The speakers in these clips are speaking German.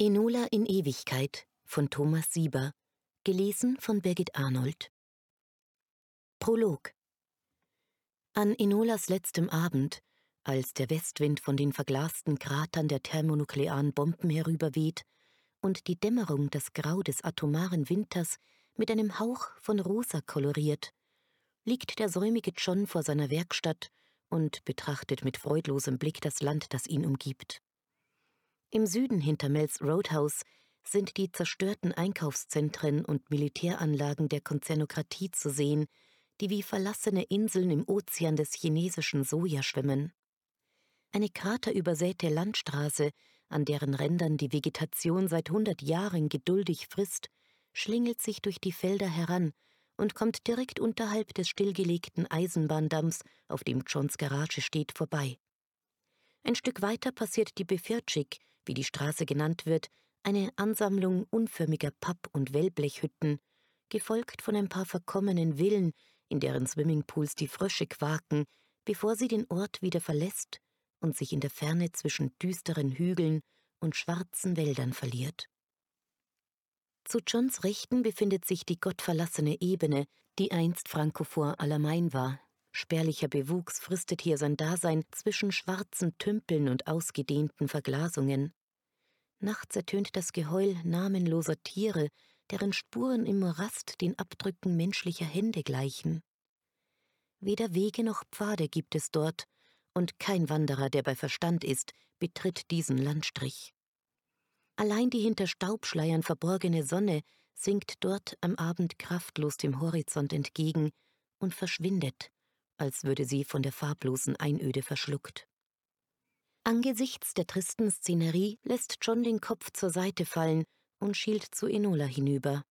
Enola in Ewigkeit von Thomas Sieber, gelesen von Birgit Arnold. Prolog An Enolas letztem Abend, als der Westwind von den verglasten Kratern der thermonuklearen Bomben herüberweht und die Dämmerung das Grau des atomaren Winters mit einem Hauch von Rosa koloriert, liegt der säumige John vor seiner Werkstatt und betrachtet mit freudlosem Blick das Land, das ihn umgibt. Im Süden hinter Mel's Roadhouse sind die zerstörten Einkaufszentren und Militäranlagen der Konzernokratie zu sehen, die wie verlassene Inseln im Ozean des chinesischen Soja schwimmen. Eine kraterübersäte Landstraße, an deren Rändern die Vegetation seit hundert Jahren geduldig frisst, schlingelt sich durch die Felder heran und kommt direkt unterhalb des stillgelegten Eisenbahndamms, auf dem Johns Garage steht, vorbei. Ein Stück weiter passiert die Befirtschik, wie die Straße genannt wird, eine Ansammlung unförmiger Papp- und Wellblechhütten, gefolgt von ein paar verkommenen Villen, in deren Swimmingpools die Frösche quaken, bevor sie den Ort wieder verlässt und sich in der Ferne zwischen düsteren Hügeln und schwarzen Wäldern verliert. Zu Johns Rechten befindet sich die gottverlassene Ebene, die einst Francophor Allermain war. Spärlicher Bewuchs fristet hier sein Dasein zwischen schwarzen Tümpeln und ausgedehnten Verglasungen. Nachts ertönt das Geheul namenloser Tiere, deren Spuren im Morast den Abdrücken menschlicher Hände gleichen. Weder Wege noch Pfade gibt es dort, und kein Wanderer, der bei Verstand ist, betritt diesen Landstrich. Allein die hinter Staubschleiern verborgene Sonne sinkt dort am Abend kraftlos dem Horizont entgegen und verschwindet, als würde sie von der farblosen Einöde verschluckt. Angesichts der tristen Szenerie lässt John den Kopf zur Seite fallen und schielt zu Enola hinüber.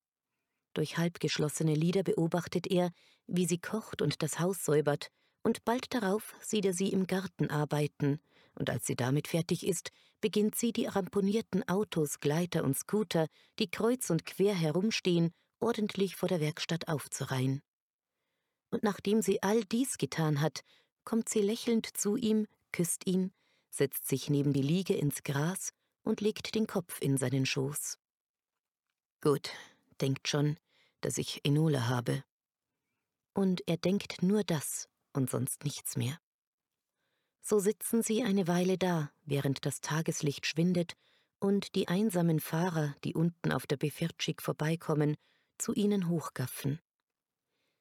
Durch halbgeschlossene Lider beobachtet er, wie sie kocht und das Haus säubert, und bald darauf sieht er sie im Garten arbeiten, und als sie damit fertig ist, beginnt sie die ramponierten Autos, Gleiter und Scooter, die kreuz und quer herumstehen, ordentlich vor der Werkstatt aufzureihen. Und nachdem sie all dies getan hat, kommt sie lächelnd zu ihm, küsst ihn, setzt sich neben die Liege ins Gras und legt den Kopf in seinen Schoß. Gut, denkt John, dass ich Enola habe. Und er denkt nur das und sonst nichts mehr. So sitzen sie eine Weile da, während das Tageslicht schwindet und die einsamen Fahrer, die unten auf der Befirtschik vorbeikommen, zu ihnen hochgaffen.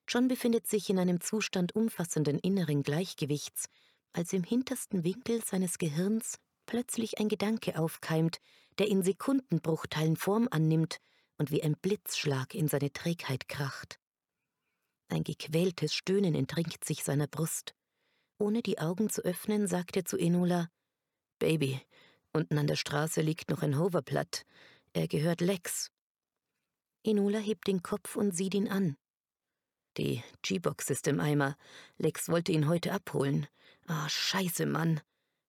John befindet sich in einem Zustand umfassenden inneren Gleichgewichts, als im hintersten Winkel seines Gehirns plötzlich ein Gedanke aufkeimt, der in Sekundenbruchteilen Form annimmt und wie ein Blitzschlag in seine Trägheit kracht. Ein gequältes Stöhnen entringt sich seiner Brust. Ohne die Augen zu öffnen, sagt er zu Enola: Baby, unten an der Straße liegt noch ein Hoverplatt. Er gehört Lex. Enola hebt den Kopf und sieht ihn an. Die G-Box ist im Eimer. Lex wollte ihn heute abholen. Ah, scheiße, Mann,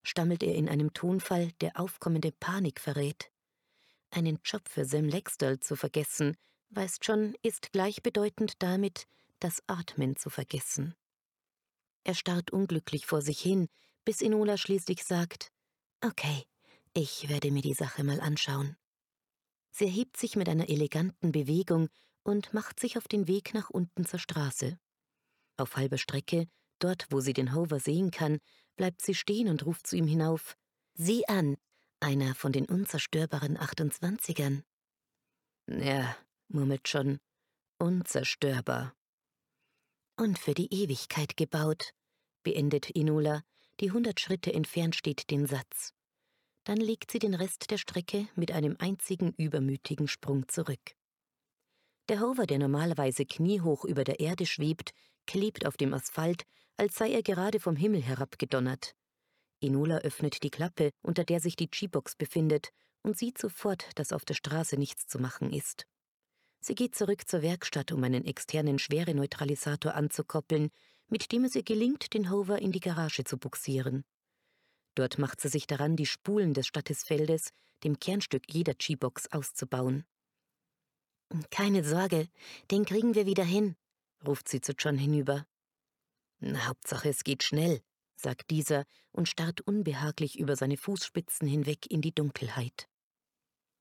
stammelt er in einem Tonfall, der aufkommende Panik verrät. Einen Job für Sam Lexdal zu vergessen, weiß John, ist gleichbedeutend damit, das Atmen zu vergessen. Er starrt unglücklich vor sich hin, bis Enola schließlich sagt: Okay, ich werde mir die Sache mal anschauen. Sie erhebt sich mit einer eleganten Bewegung und macht sich auf den Weg nach unten zur Straße. Auf halber Strecke, dort wo sie den Hover sehen kann, bleibt sie stehen und ruft zu ihm hinauf Sieh an, einer von den unzerstörbaren 28ern. Ja, murmelt John, unzerstörbar. Und für die Ewigkeit gebaut, beendet Inola, die hundert Schritte entfernt steht den Satz. Dann legt sie den Rest der Strecke mit einem einzigen übermütigen Sprung zurück. Der Hover, der normalerweise kniehoch über der Erde schwebt, klebt auf dem Asphalt, als sei er gerade vom Himmel herabgedonnert. Enola öffnet die Klappe, unter der sich die G-Box befindet, und sieht sofort, dass auf der Straße nichts zu machen ist. Sie geht zurück zur Werkstatt, um einen externen Schwereneutralisator anzukoppeln, mit dem es ihr gelingt, den Hover in die Garage zu buxieren. Dort macht sie sich daran, die Spulen des Stattesfeldes, dem Kernstück jeder G-Box, auszubauen. Keine Sorge, den kriegen wir wieder hin, ruft sie zu John hinüber. Hauptsache, es geht schnell, sagt dieser und starrt unbehaglich über seine Fußspitzen hinweg in die Dunkelheit.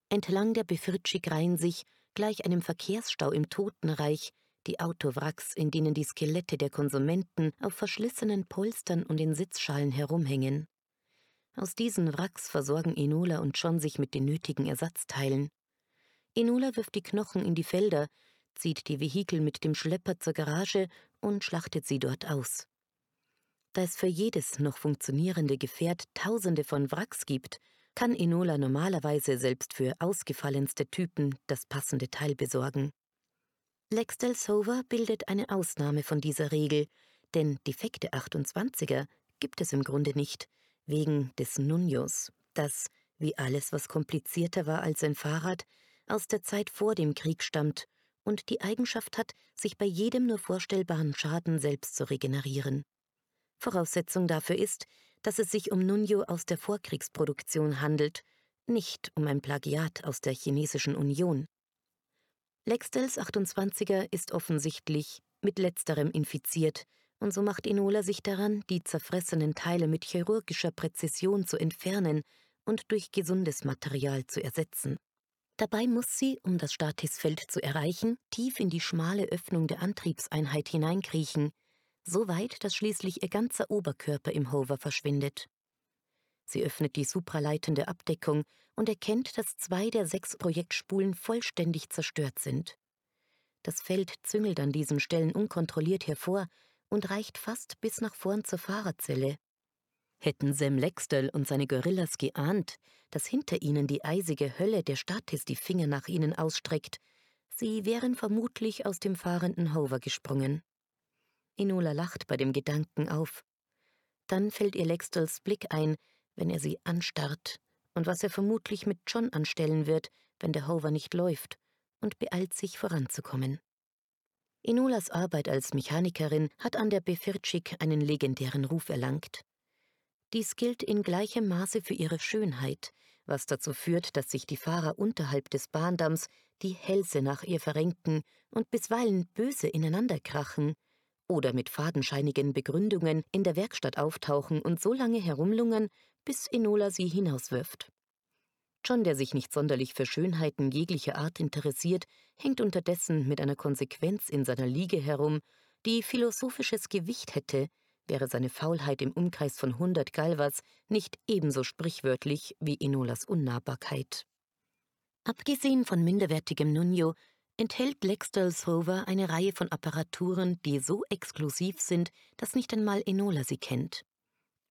Entlang der Befritschig reihen sich, gleich einem Verkehrsstau im Totenreich, die Autowracks, in denen die Skelette der Konsumenten auf verschlissenen Polstern und in Sitzschalen herumhängen. Aus diesen Wracks versorgen Enola und John sich mit den nötigen Ersatzteilen. Enola wirft die Knochen in die Felder, zieht die Vehikel mit dem Schlepper zur Garage und schlachtet sie dort aus. Da es für jedes noch funktionierende Gefährt Tausende von Wracks gibt, kann Enola normalerweise selbst für ausgefallenste Typen das passende Teil besorgen. Lex Delsover bildet eine Ausnahme von dieser Regel, denn defekte 28er gibt es im Grunde nicht, wegen des Nunjos, das, wie alles, was komplizierter war als ein Fahrrad, aus der Zeit vor dem Krieg stammt und die Eigenschaft hat, sich bei jedem nur vorstellbaren Schaden selbst zu regenerieren. Voraussetzung dafür ist, dass es sich um Nunjo aus der Vorkriegsproduktion handelt, nicht um ein Plagiat aus der chinesischen Union. Lextels 28er ist offensichtlich mit letzterem infiziert, und so macht Enola sich daran, die zerfressenen Teile mit chirurgischer Präzision zu entfernen und durch gesundes Material zu ersetzen. Dabei muss sie, um das Statisfeld zu erreichen, tief in die schmale Öffnung der Antriebseinheit hineinkriechen, so weit, dass schließlich ihr ganzer Oberkörper im Hover verschwindet. Sie öffnet die supraleitende Abdeckung und erkennt, dass zwei der sechs Projektspulen vollständig zerstört sind. Das Feld züngelt an diesen Stellen unkontrolliert hervor und reicht fast bis nach vorn zur Fahrerzelle. Hätten Sam Lexdell und seine Gorillas geahnt, dass hinter ihnen die eisige Hölle der Statis die Finger nach ihnen ausstreckt, sie wären vermutlich aus dem fahrenden Hover gesprungen. Enola lacht bei dem Gedanken auf. Dann fällt ihr Lexdells Blick ein, wenn er sie anstarrt, und was er vermutlich mit John anstellen wird, wenn der Hover nicht läuft, und beeilt sich voranzukommen. Enolas Arbeit als Mechanikerin hat an der Befirtschik einen legendären Ruf erlangt. Dies gilt in gleichem Maße für ihre Schönheit, was dazu führt, dass sich die Fahrer unterhalb des Bahndamms die Hälse nach ihr verrenken und bisweilen böse ineinanderkrachen oder mit fadenscheinigen Begründungen in der Werkstatt auftauchen und so lange herumlungern, bis Enola sie hinauswirft. John, der sich nicht sonderlich für Schönheiten jeglicher Art interessiert, hängt unterdessen mit einer Konsequenz in seiner Liege herum, die philosophisches Gewicht hätte, wäre seine Faulheit im Umkreis von hundert Galvas nicht ebenso sprichwörtlich wie Enolas Unnahbarkeit. Abgesehen von minderwertigem Nunio enthält Lexdales Rover eine Reihe von Apparaturen, die so exklusiv sind, dass nicht einmal Enola sie kennt.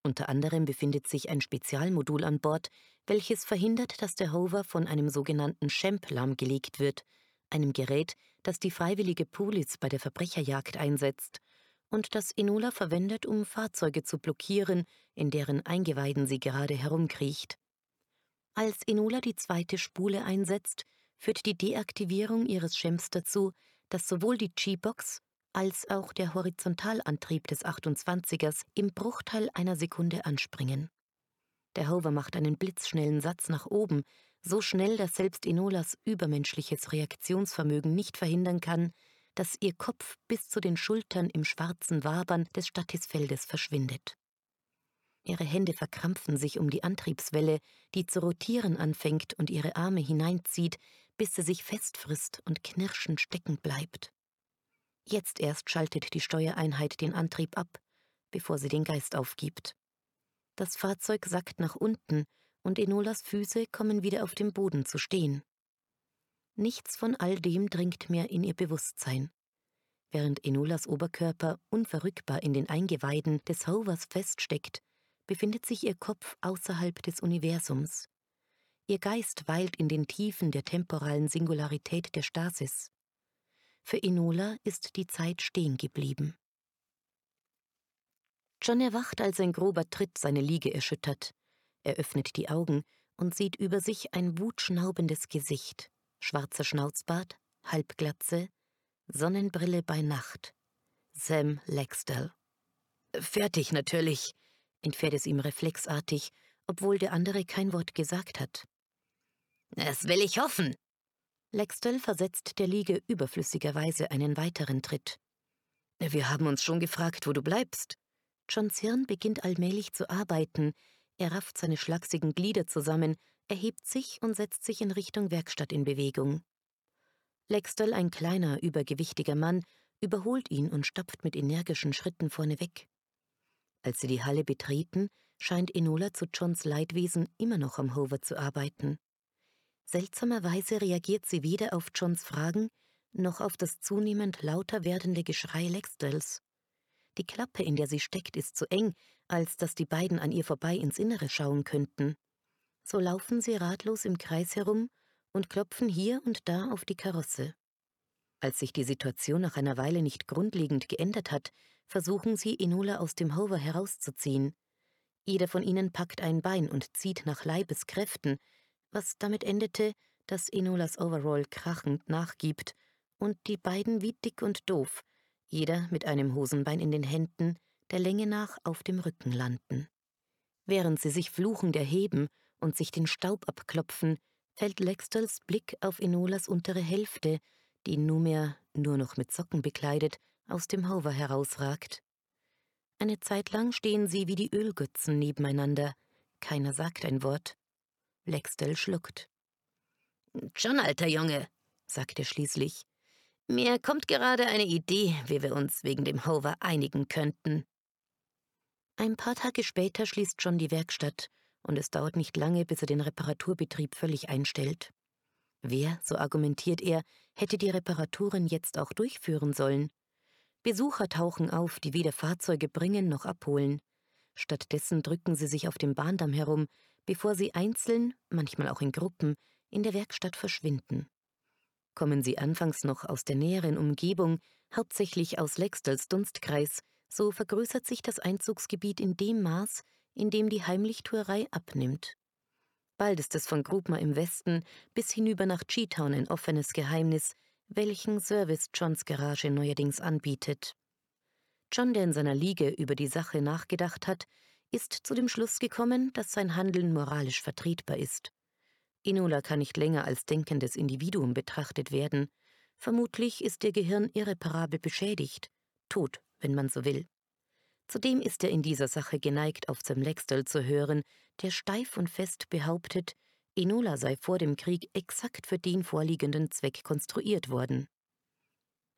Unter anderem befindet sich ein Spezialmodul an Bord, welches verhindert, dass der Hover von einem sogenannten Champ lahmgelegt wird, einem Gerät, das die freiwillige Police bei der Verbrecherjagd einsetzt und das Enola verwendet, um Fahrzeuge zu blockieren, in deren Eingeweiden sie gerade herumkriecht. Als Enola die zweite Spule einsetzt, führt die Deaktivierung ihres Schems dazu, dass sowohl die G-Box als auch der Horizontalantrieb des 28ers im Bruchteil einer Sekunde anspringen. Der Hover macht einen blitzschnellen Satz nach oben, so schnell, dass selbst Enolas übermenschliches Reaktionsvermögen nicht verhindern kann, dass ihr Kopf bis zu den Schultern im schwarzen Wabern des Stattisfeldes verschwindet. Ihre Hände verkrampfen sich um die Antriebswelle, die zu rotieren anfängt und ihre Arme hineinzieht, bis sie sich festfrisst und knirschend stecken bleibt. Jetzt erst schaltet die Steuereinheit den Antrieb ab, bevor sie den Geist aufgibt. Das Fahrzeug sackt nach unten und Enolas Füße kommen wieder auf dem Boden zu stehen. Nichts von all dem dringt mehr in ihr Bewusstsein. Während Enolas Oberkörper unverrückbar in den Eingeweiden des Hovers feststeckt, befindet sich ihr Kopf außerhalb des Universums. Ihr Geist weilt in den Tiefen der temporalen Singularität der Stasis. Für Enola ist die Zeit stehen geblieben. John erwacht, als ein grober Tritt seine Liege erschüttert. Er öffnet die Augen und sieht über sich ein wutschnaubendes Gesicht schwarzer Schnauzbart, Halbglatze, Sonnenbrille bei Nacht. Sam Lexdell. Fertig natürlich, entfährt es ihm reflexartig, obwohl der andere kein Wort gesagt hat. Das will ich hoffen. Lexdell versetzt der Liege überflüssigerweise einen weiteren Tritt. Wir haben uns schon gefragt, wo du bleibst. Johns Hirn beginnt allmählich zu arbeiten, er rafft seine schlachsigen Glieder zusammen, Er hebt sich und setzt sich in Richtung Werkstatt in Bewegung. Lextel, ein kleiner, übergewichtiger Mann, überholt ihn und stapft mit energischen Schritten vorneweg. Als sie die Halle betreten, scheint Enola zu Johns Leidwesen immer noch am Hover zu arbeiten. Seltsamerweise reagiert sie weder auf Johns Fragen noch auf das zunehmend lauter werdende Geschrei Lextels. Die Klappe, in der sie steckt, ist zu eng, als dass die beiden an ihr vorbei ins Innere schauen könnten. So laufen sie ratlos im Kreis herum und klopfen hier und da auf die Karosse. Als sich die Situation nach einer Weile nicht grundlegend geändert hat, versuchen sie, Enola aus dem Hover herauszuziehen. Jeder von ihnen packt ein Bein und zieht nach Leibeskräften, was damit endete, dass Enolas Overall krachend nachgibt und die beiden wie dick und doof, jeder mit einem Hosenbein in den Händen, der Länge nach auf dem Rücken landen. Während sie sich fluchend erheben und sich den Staub abklopfen, fällt Lextels Blick auf Enolas untere Hälfte, die nunmehr nur noch mit Socken bekleidet aus dem Hover herausragt. Eine Zeit lang stehen sie wie die Ölgötzen nebeneinander. Keiner sagt ein Wort. Lextel schluckt. John, alter Junge, sagt er schließlich. Mir kommt gerade eine Idee, wie wir uns wegen dem Hover einigen könnten. Ein paar Tage später schließt John die Werkstatt, und es dauert nicht lange, bis er den Reparaturbetrieb völlig einstellt. Wer, so argumentiert er, hätte die Reparaturen jetzt auch durchführen sollen? Besucher tauchen auf, die weder Fahrzeuge bringen noch abholen. Stattdessen drücken sie sich auf dem Bahndamm herum, bevor sie einzeln, manchmal auch in Gruppen, in der Werkstatt verschwinden. Kommen sie anfangs noch aus der näheren Umgebung, hauptsächlich aus Lextels Dunstkreis, so vergrößert sich das Einzugsgebiet in dem Maß, in dem die Heimlichtuerei abnimmt. Bald ist es von Grubma im Westen bis hinüber nach Cheetown ein offenes Geheimnis, welchen Service Johns Garage neuerdings anbietet. John, der in seiner Liege über die Sache nachgedacht hat, ist zu dem Schluss gekommen, dass sein Handeln moralisch vertretbar ist. Enola kann nicht länger als denkendes Individuum betrachtet werden. Vermutlich ist ihr Gehirn irreparabel beschädigt, tot, wenn man so will. Zudem ist er in dieser Sache geneigt, auf Sam Lextel zu hören, der steif und fest behauptet, Enola sei vor dem Krieg exakt für den vorliegenden Zweck konstruiert worden.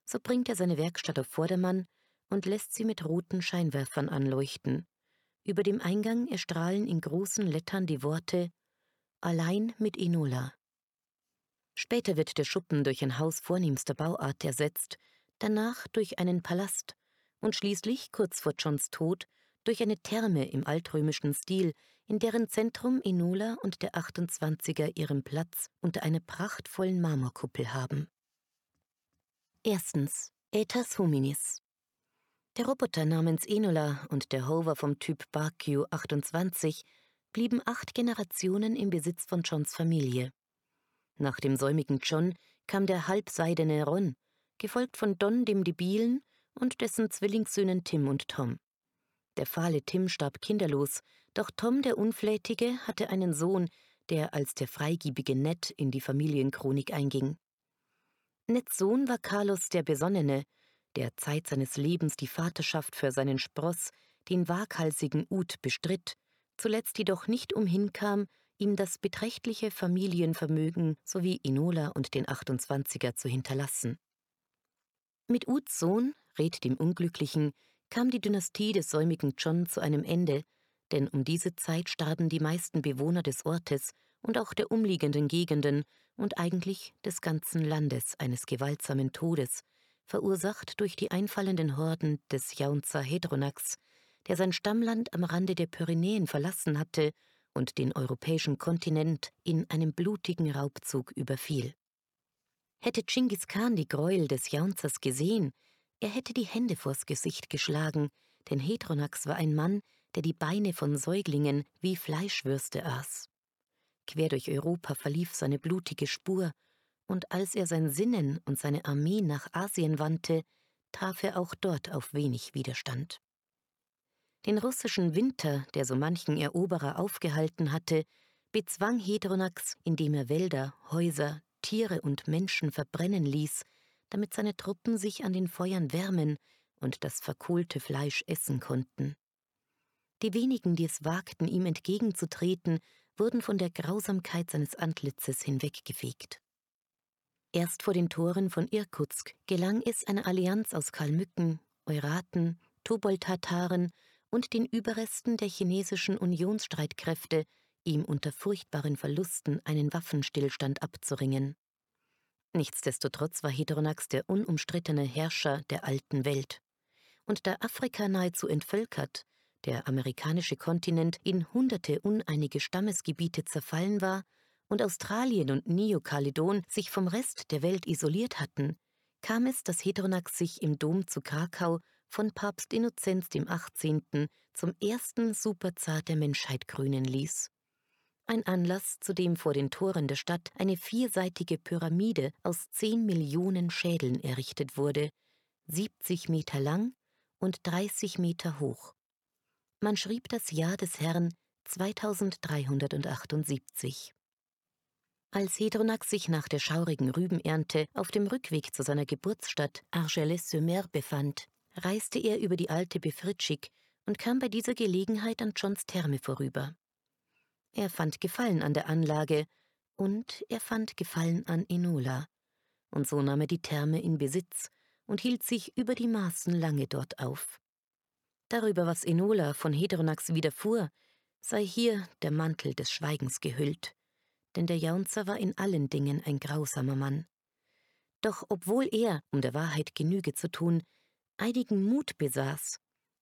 So bringt er seine Werkstatt auf Vordermann und lässt sie mit roten Scheinwerfern anleuchten. Über dem Eingang erstrahlen in großen Lettern die Worte Allein mit Enola. Später wird der Schuppen durch ein Haus vornehmster Bauart ersetzt, danach durch einen Palast und schließlich, kurz vor Johns Tod, durch eine Therme im altrömischen Stil, in deren Zentrum Enola und der 28er ihren Platz unter einer prachtvollen Marmorkuppel haben. Erstens. Aethas hominis. Der Roboter namens Enola und der Hover vom Typ BarQ 28 blieben acht Generationen im Besitz von Johns Familie. Nach dem säumigen John kam der halbseidene Ron, gefolgt von Don dem Debilen und dessen Zwillingssöhnen Tim und Tom. Der fahle Tim starb kinderlos, doch Tom der Unflätige hatte einen Sohn, der als der freigiebige Ned in die Familienchronik einging. Neds Sohn war Carlos der Besonnene, der Zeit seines Lebens die Vaterschaft für seinen Spross, den waghalsigen Ut, bestritt, zuletzt jedoch nicht umhinkam, ihm das beträchtliche Familienvermögen sowie Enola und den 28er zu hinterlassen. Mit Uts Sohn, Red dem Unglücklichen, kam die Dynastie des säumigen John zu einem Ende, denn um diese Zeit starben die meisten Bewohner des Ortes und auch der umliegenden Gegenden und eigentlich des ganzen Landes eines gewaltsamen Todes, verursacht durch die einfallenden Horden des Jaunzer Hedronax, der sein Stammland am Rande der Pyrenäen verlassen hatte und den europäischen Kontinent in einem blutigen Raubzug überfiel. Hätte Chinggis Khan die Gräuel des Jaunzers gesehen, er hätte die Hände vors Gesicht geschlagen, denn Hedronax war ein Mann, der die Beine von Säuglingen wie Fleischwürste aß. Quer durch Europa verlief seine blutige Spur, und als er sein Sinnen und seine Armee nach Asien wandte, traf er auch dort auf wenig Widerstand. Den russischen Winter, der so manchen Eroberer aufgehalten hatte, bezwang Hedronax, indem er Wälder, Häuser, Tiere und Menschen verbrennen ließ, damit seine Truppen sich an den Feuern wärmen und das verkohlte Fleisch essen konnten. Die wenigen, die es wagten, ihm entgegenzutreten, wurden von der Grausamkeit seines Antlitzes hinweggefegt. Erst vor den Toren von Irkutsk gelang es einer Allianz aus Kalmücken, Euraten, Tobol-Tataren und den Überresten der chinesischen Unionsstreitkräfte, ihm unter furchtbaren Verlusten einen Waffenstillstand abzuringen. Nichtsdestotrotz war Hedronax der unumstrittene Herrscher der alten Welt. Und da Afrika nahezu entvölkert, der amerikanische Kontinent in hunderte uneinige Stammesgebiete zerfallen war und Australien und Neo-Kaledon sich vom Rest der Welt isoliert hatten, kam es, dass Hedronax sich im Dom zu Krakau von Papst Innozenz dem 18. zum ersten Superzar der Menschheit krönen ließ. Ein Anlass, zu dem vor den Toren der Stadt eine vierseitige Pyramide aus zehn Millionen Schädeln errichtet wurde, 70 Meter lang und 30 Meter hoch. Man schrieb das Jahr des Herrn 2378. Als Hedronax sich nach der schaurigen Rübenernte auf dem Rückweg zu seiner Geburtsstadt Argelès-sur-Mer befand, reiste er über die alte Befritschig und kam bei dieser Gelegenheit an Johns Therme vorüber. Er fand Gefallen an der Anlage und er fand Gefallen an Enola. Und so nahm er die Therme in Besitz und hielt sich über die Maßen lange dort auf. Darüber, was Enola von Hedronax widerfuhr, sei hier der Mantel des Schweigens gehüllt, denn der Jaunzer war in allen Dingen ein grausamer Mann. Doch obwohl er, um der Wahrheit Genüge zu tun, einigen Mut besaß,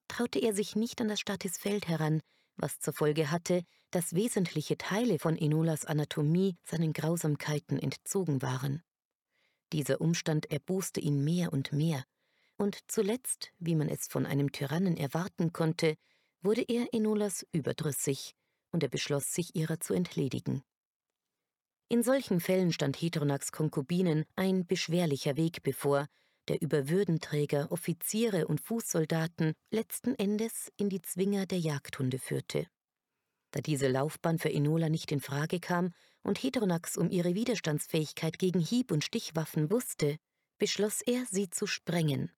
traute er sich nicht an das Statisfeld heran, was zur Folge hatte, dass wesentliche Teile von Enolas Anatomie seinen Grausamkeiten entzogen waren. Dieser Umstand erbußte ihn mehr und mehr, und zuletzt, wie man es von einem Tyrannen erwarten konnte, wurde er Enolas überdrüssig, und er beschloss, sich ihrer zu entledigen. In solchen Fällen stand Hedronax Konkubinen ein beschwerlicher Weg bevor, der über Würdenträger, Offiziere und Fußsoldaten letzten Endes in die Zwinger der Jagdhunde führte. Da diese Laufbahn für Enola nicht in Frage kam und Hedronax um ihre Widerstandsfähigkeit gegen Hieb- und Stichwaffen wusste, beschloss er, sie zu sprengen.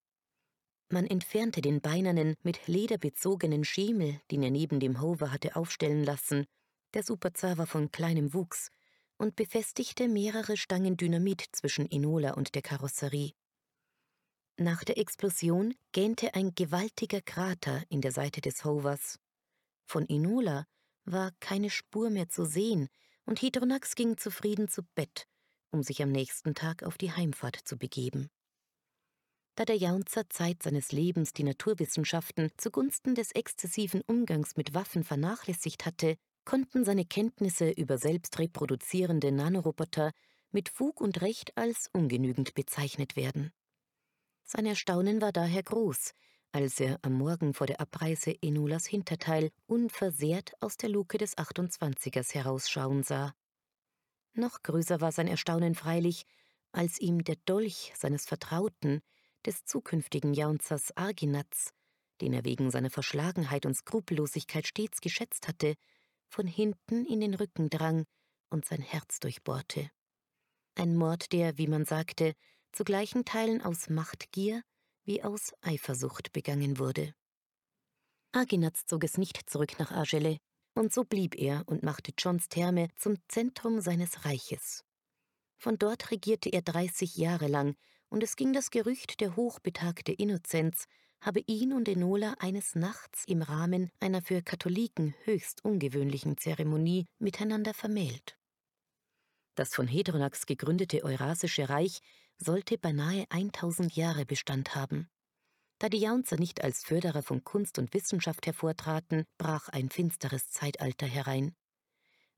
Man entfernte den beinernen, mit Leder bezogenen Schemel, den er neben dem Hover hatte aufstellen lassen, der Superzar war von kleinem Wuchs, und befestigte mehrere Stangen Dynamit zwischen Enola und der Karosserie. Nach der Explosion gähnte ein gewaltiger Krater in der Seite des Hovers. Von Inola war keine Spur mehr zu sehen, und Hydronax ging zufrieden zu Bett, um sich am nächsten Tag auf die Heimfahrt zu begeben. Da der Jaunzer Zeit seines Lebens die Naturwissenschaften zugunsten des exzessiven Umgangs mit Waffen vernachlässigt hatte, konnten seine Kenntnisse über selbstreproduzierende Nanoroboter mit Fug und Recht als ungenügend bezeichnet werden. Sein Erstaunen war daher groß, als er am Morgen vor der Abreise Enulas Hinterteil unversehrt aus der Luke des 28ers herausschauen sah. Noch größer war sein Erstaunen freilich, als ihm der Dolch seines Vertrauten, des zukünftigen Jaunzers Arginatz, den er wegen seiner Verschlagenheit und Skrupellosigkeit stets geschätzt hatte, von hinten in den Rücken drang und sein Herz durchbohrte. Ein Mord, der, wie man sagte, zu gleichen Teilen aus Machtgier wie aus Eifersucht begangen wurde. Aginatz zog es nicht zurück nach Argele, und so blieb er und machte Johns Therme zum Zentrum seines Reiches. Von dort regierte er 30 Jahre lang, und es ging das Gerücht, der hochbetagte Innozenz habe ihn und Enola eines Nachts im Rahmen einer für Katholiken höchst ungewöhnlichen Zeremonie miteinander vermählt. Das von Hedronax gegründete Eurasische Reich sollte beinahe 1000 Jahre Bestand haben. Da die Jaunzer nicht als Förderer von Kunst und Wissenschaft hervortraten, brach ein finsteres Zeitalter herein.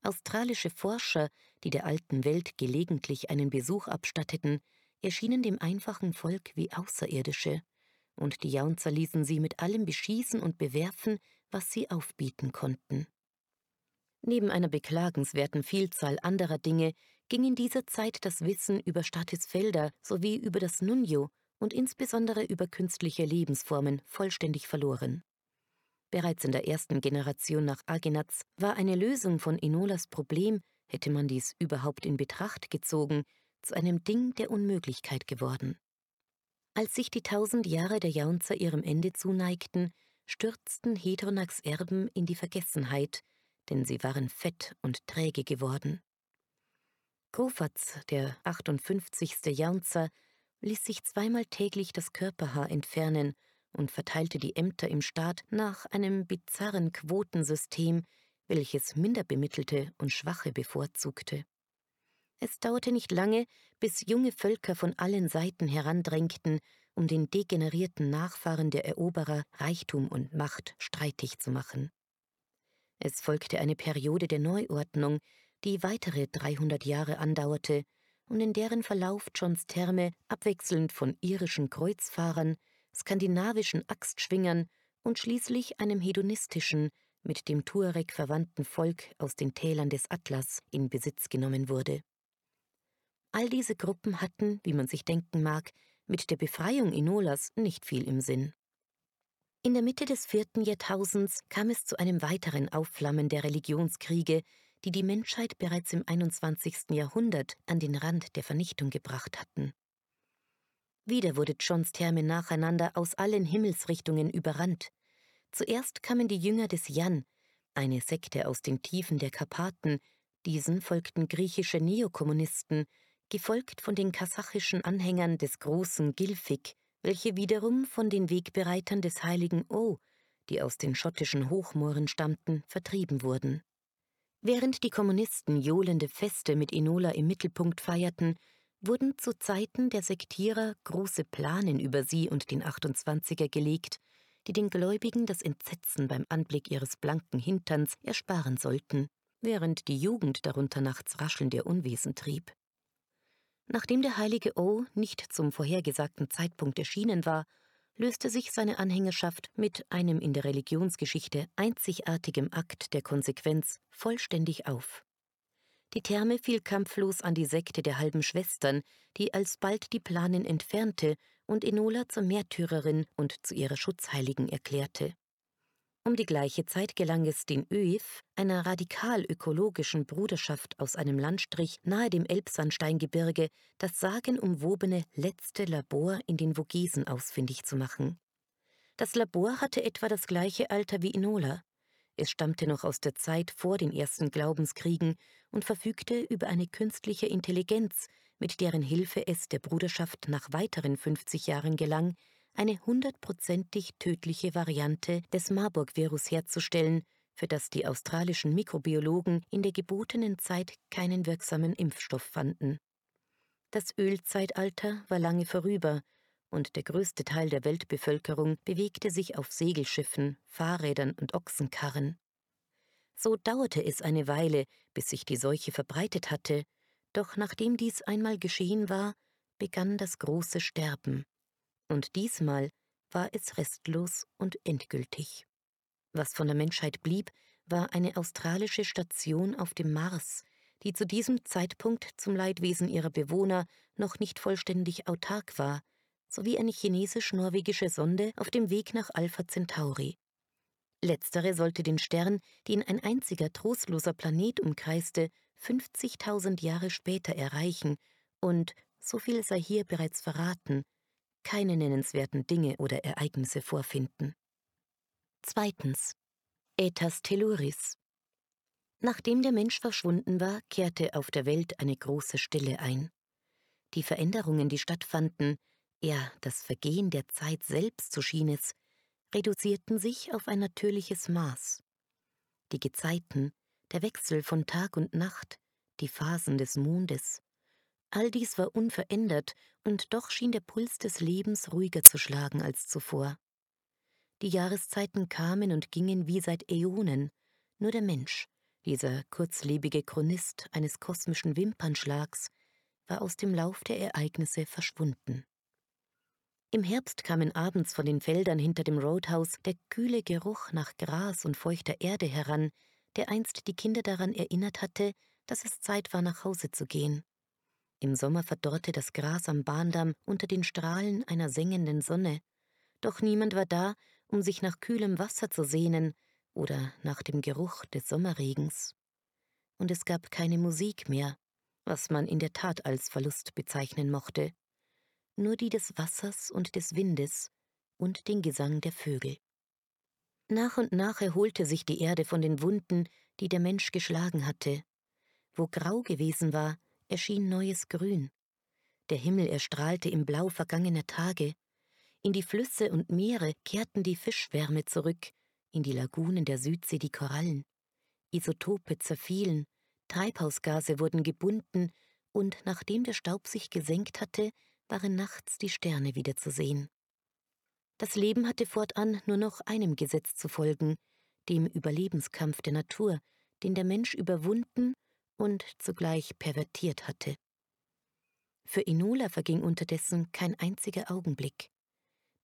Australische Forscher, die der alten Welt gelegentlich einen Besuch abstatteten, erschienen dem einfachen Volk wie Außerirdische, und die Jaunzer ließen sie mit allem beschießen und bewerfen, was sie aufbieten konnten. Neben einer beklagenswerten Vielzahl anderer Dinge ging in dieser Zeit das Wissen über Statisfelder sowie über das Nunjo und insbesondere über künstliche Lebensformen vollständig verloren. Bereits in der ersten Generation nach Agenatz war eine Lösung von Enolas Problem, hätte man dies überhaupt in Betracht gezogen, zu einem Ding der Unmöglichkeit geworden. Als sich die tausend Jahre der Jaunzer ihrem Ende zuneigten, stürzten Hedronax Erben in die Vergessenheit, denn sie waren fett und träge geworden. Kofatz, der 58. Jaunzer, ließ sich zweimal täglich das Körperhaar entfernen und verteilte die Ämter im Staat nach einem bizarren Quotensystem, welches Minderbemittelte und Schwache bevorzugte. Es dauerte nicht lange, bis junge Völker von allen Seiten herandrängten, um den degenerierten Nachfahren der Eroberer Reichtum und Macht streitig zu machen. Es folgte eine Periode der Neuordnung, die weitere 300 Jahre andauerte und in deren Verlauf Johns Therme abwechselnd von irischen Kreuzfahrern, skandinavischen Axtschwingern und schließlich einem hedonistischen, mit dem Tuareg verwandten Volk aus den Tälern des Atlas in Besitz genommen wurde. All diese Gruppen hatten, wie man sich denken mag, mit der Befreiung Inolas nicht viel im Sinn. In der Mitte des vierten Jahrtausends kam es zu einem weiteren Aufflammen der Religionskriege, die die Menschheit bereits im 21. Jahrhundert an den Rand der Vernichtung gebracht hatten. Wieder wurde Johns Therme nacheinander aus allen Himmelsrichtungen überrannt. Zuerst kamen die Jünger des Jan, eine Sekte aus den Tiefen der Karpaten, diesen folgten griechische Neokommunisten, gefolgt von den kasachischen Anhängern des großen Gilfig, welche wiederum von den Wegbereitern des heiligen O, die aus den schottischen Hochmooren stammten, vertrieben wurden. Während die Kommunisten johlende Feste mit Enola im Mittelpunkt feierten, wurden zu Zeiten der Sektierer große Planen über sie und den 28er gelegt, die den Gläubigen das Entsetzen beim Anblick ihres blanken Hinterns ersparen sollten, während die Jugend darunter nachts raschelnde Unwesen trieb. Nachdem der heilige O nicht zum vorhergesagten Zeitpunkt erschienen war, löste sich seine Anhängerschaft mit einem in der Religionsgeschichte einzigartigem Akt der Konsequenz vollständig auf. Die Therme fiel kampflos an die Sekte der halben Schwestern, die alsbald die Planen entfernte und Enola zur Märtyrerin und zu ihrer Schutzheiligen erklärte. Um die gleiche Zeit gelang es den ÖIF, einer radikal ökologischen Bruderschaft aus einem Landstrich nahe dem Elbsandsteingebirge, das sagenumwobene letzte Labor in den Vogesen ausfindig zu machen. Das Labor hatte etwa das gleiche Alter wie Inola. Es stammte noch aus der Zeit vor den ersten Glaubenskriegen und verfügte über eine künstliche Intelligenz, mit deren Hilfe es der Bruderschaft nach weiteren 50 Jahren gelang, eine hundertprozentig tödliche Variante des Marburg-Virus herzustellen, für das die australischen Mikrobiologen in der gebotenen Zeit keinen wirksamen Impfstoff fanden. Das Ölzeitalter war lange vorüber, und der größte Teil der Weltbevölkerung bewegte sich auf Segelschiffen, Fahrrädern und Ochsenkarren. So dauerte es eine Weile, bis sich die Seuche verbreitet hatte, doch nachdem dies einmal geschehen war, begann das große Sterben und diesmal war es restlos und endgültig. Was von der Menschheit blieb, war eine australische Station auf dem Mars, die zu diesem Zeitpunkt zum Leidwesen ihrer Bewohner noch nicht vollständig autark war, sowie eine chinesisch-norwegische Sonde auf dem Weg nach Alpha Centauri. Letztere sollte den Stern, den ein einziger trostloser Planet umkreiste, 50.000 Jahre später erreichen und, so viel sei hier bereits verraten, keine nennenswerten Dinge oder Ereignisse vorfinden. Zweitens. Ätas Telluris. Nachdem der Mensch verschwunden war, kehrte auf der Welt eine große Stille ein. Die Veränderungen, die stattfanden, ja, das Vergehen der Zeit selbst, so schien es, reduzierten sich auf ein natürliches Maß. Die Gezeiten, der Wechsel von Tag und Nacht, die Phasen des Mondes, All dies war unverändert, und doch schien der Puls des Lebens ruhiger zu schlagen als zuvor. Die Jahreszeiten kamen und gingen wie seit Äonen, nur der Mensch, dieser kurzlebige Chronist eines kosmischen Wimpernschlags, war aus dem Lauf der Ereignisse verschwunden. Im Herbst kamen abends von den Feldern hinter dem Roadhouse der kühle Geruch nach Gras und feuchter Erde heran, der einst die Kinder daran erinnert hatte, dass es Zeit war, nach Hause zu gehen. Im Sommer verdorrte das Gras am Bahndamm unter den Strahlen einer sengenden Sonne, doch niemand war da, um sich nach kühlem Wasser zu sehnen oder nach dem Geruch des Sommerregens. Und es gab keine Musik mehr, was man in der Tat als Verlust bezeichnen mochte, nur die des Wassers und des Windes und den Gesang der Vögel. Nach und nach erholte sich die Erde von den Wunden, die der Mensch geschlagen hatte. Wo grau gewesen war, erschien neues Grün. Der Himmel erstrahlte im Blau vergangener Tage. In die Flüsse und Meere kehrten die Fischschwärme zurück, in die Lagunen der Südsee die Korallen. Isotope zerfielen, Treibhausgase wurden gebunden, und nachdem der Staub sich gesenkt hatte, waren nachts die Sterne wieder zu sehen. Das Leben hatte fortan nur noch einem Gesetz zu folgen, dem Überlebenskampf der Natur, den der Mensch überwunden und zugleich pervertiert hatte. Für Enola verging unterdessen kein einziger Augenblick.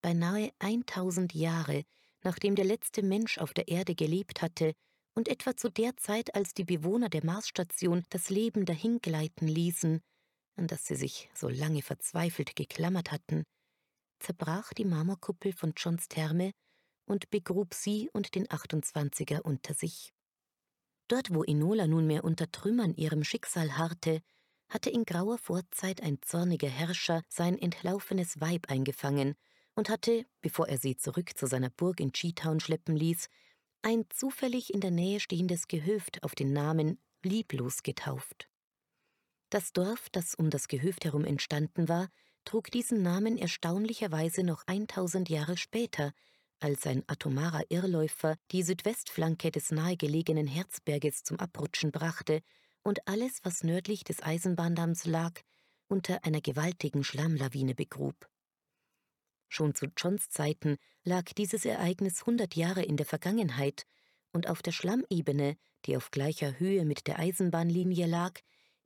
Beinahe 1000 Jahre, nachdem der letzte Mensch auf der Erde gelebt hatte, und etwa zu der Zeit, als die Bewohner der Marsstation das Leben dahingleiten ließen, an das sie sich so lange verzweifelt geklammert hatten, zerbrach die Marmorkuppel von Johns Therme und begrub sie und den 28er unter sich. Dort, wo Enola nunmehr unter Trümmern ihrem Schicksal harrte, hatte in grauer Vorzeit ein zorniger Herrscher sein entlaufenes Weib eingefangen und hatte, bevor er sie zurück zu seiner Burg in Cheetown schleppen ließ, ein zufällig in der Nähe stehendes Gehöft auf den Namen Lieblos getauft. Das Dorf, das um das Gehöft herum entstanden war, trug diesen Namen erstaunlicherweise noch 1000 Jahre später, als ein atomarer Irrläufer die Südwestflanke des nahegelegenen Herzberges zum Abrutschen brachte und alles, was nördlich des Eisenbahndamms lag, unter einer gewaltigen Schlammlawine begrub. Schon zu Johns Zeiten lag dieses Ereignis hundert Jahre in der Vergangenheit, und auf der Schlammebene, die auf gleicher Höhe mit der Eisenbahnlinie lag,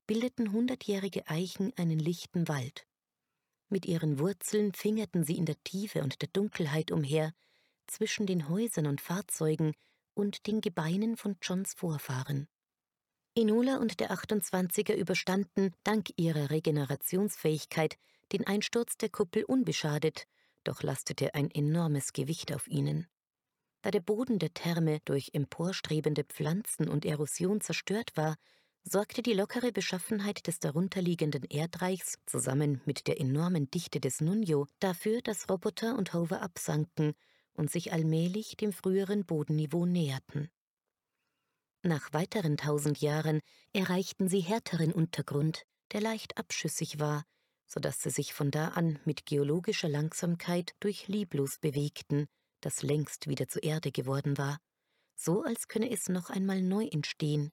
bildeten hundertjährige Eichen einen lichten Wald. Mit ihren Wurzeln fingerten sie in der Tiefe und der Dunkelheit umher, zwischen den Häusern und Fahrzeugen und den Gebeinen von Johns Vorfahren. Enola und der 28er überstanden dank ihrer Regenerationsfähigkeit den Einsturz der Kuppel unbeschadet, doch lastete ein enormes Gewicht auf ihnen. Da der Boden der Therme durch emporstrebende Pflanzen und Erosion zerstört war, sorgte die lockere Beschaffenheit des darunterliegenden Erdreichs zusammen mit der enormen Dichte des Nunjo dafür, dass Roboter und Hover absanken und sich allmählich dem früheren Bodenniveau näherten. Nach weiteren tausend Jahren erreichten sie härteren Untergrund, der leicht abschüssig war, so dass sie sich von da an mit geologischer Langsamkeit durch Lieblos bewegten, das längst wieder zur Erde geworden war, so als könne es noch einmal neu entstehen,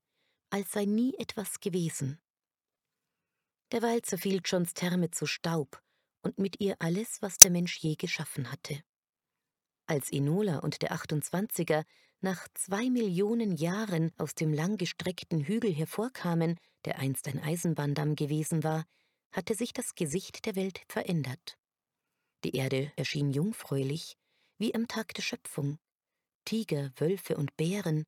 als sei nie etwas gewesen. Derweil zerfiel Johns Therme zu Staub und mit ihr alles, was der Mensch je geschaffen hatte. Als Enola und der 28er nach zwei Millionen Jahren aus dem langgestreckten Hügel hervorkamen, der einst ein Eisenbahndamm gewesen war, hatte sich das Gesicht der Welt verändert. Die Erde erschien jungfräulich, wie am Tag der Schöpfung. Tiger, Wölfe und Bären,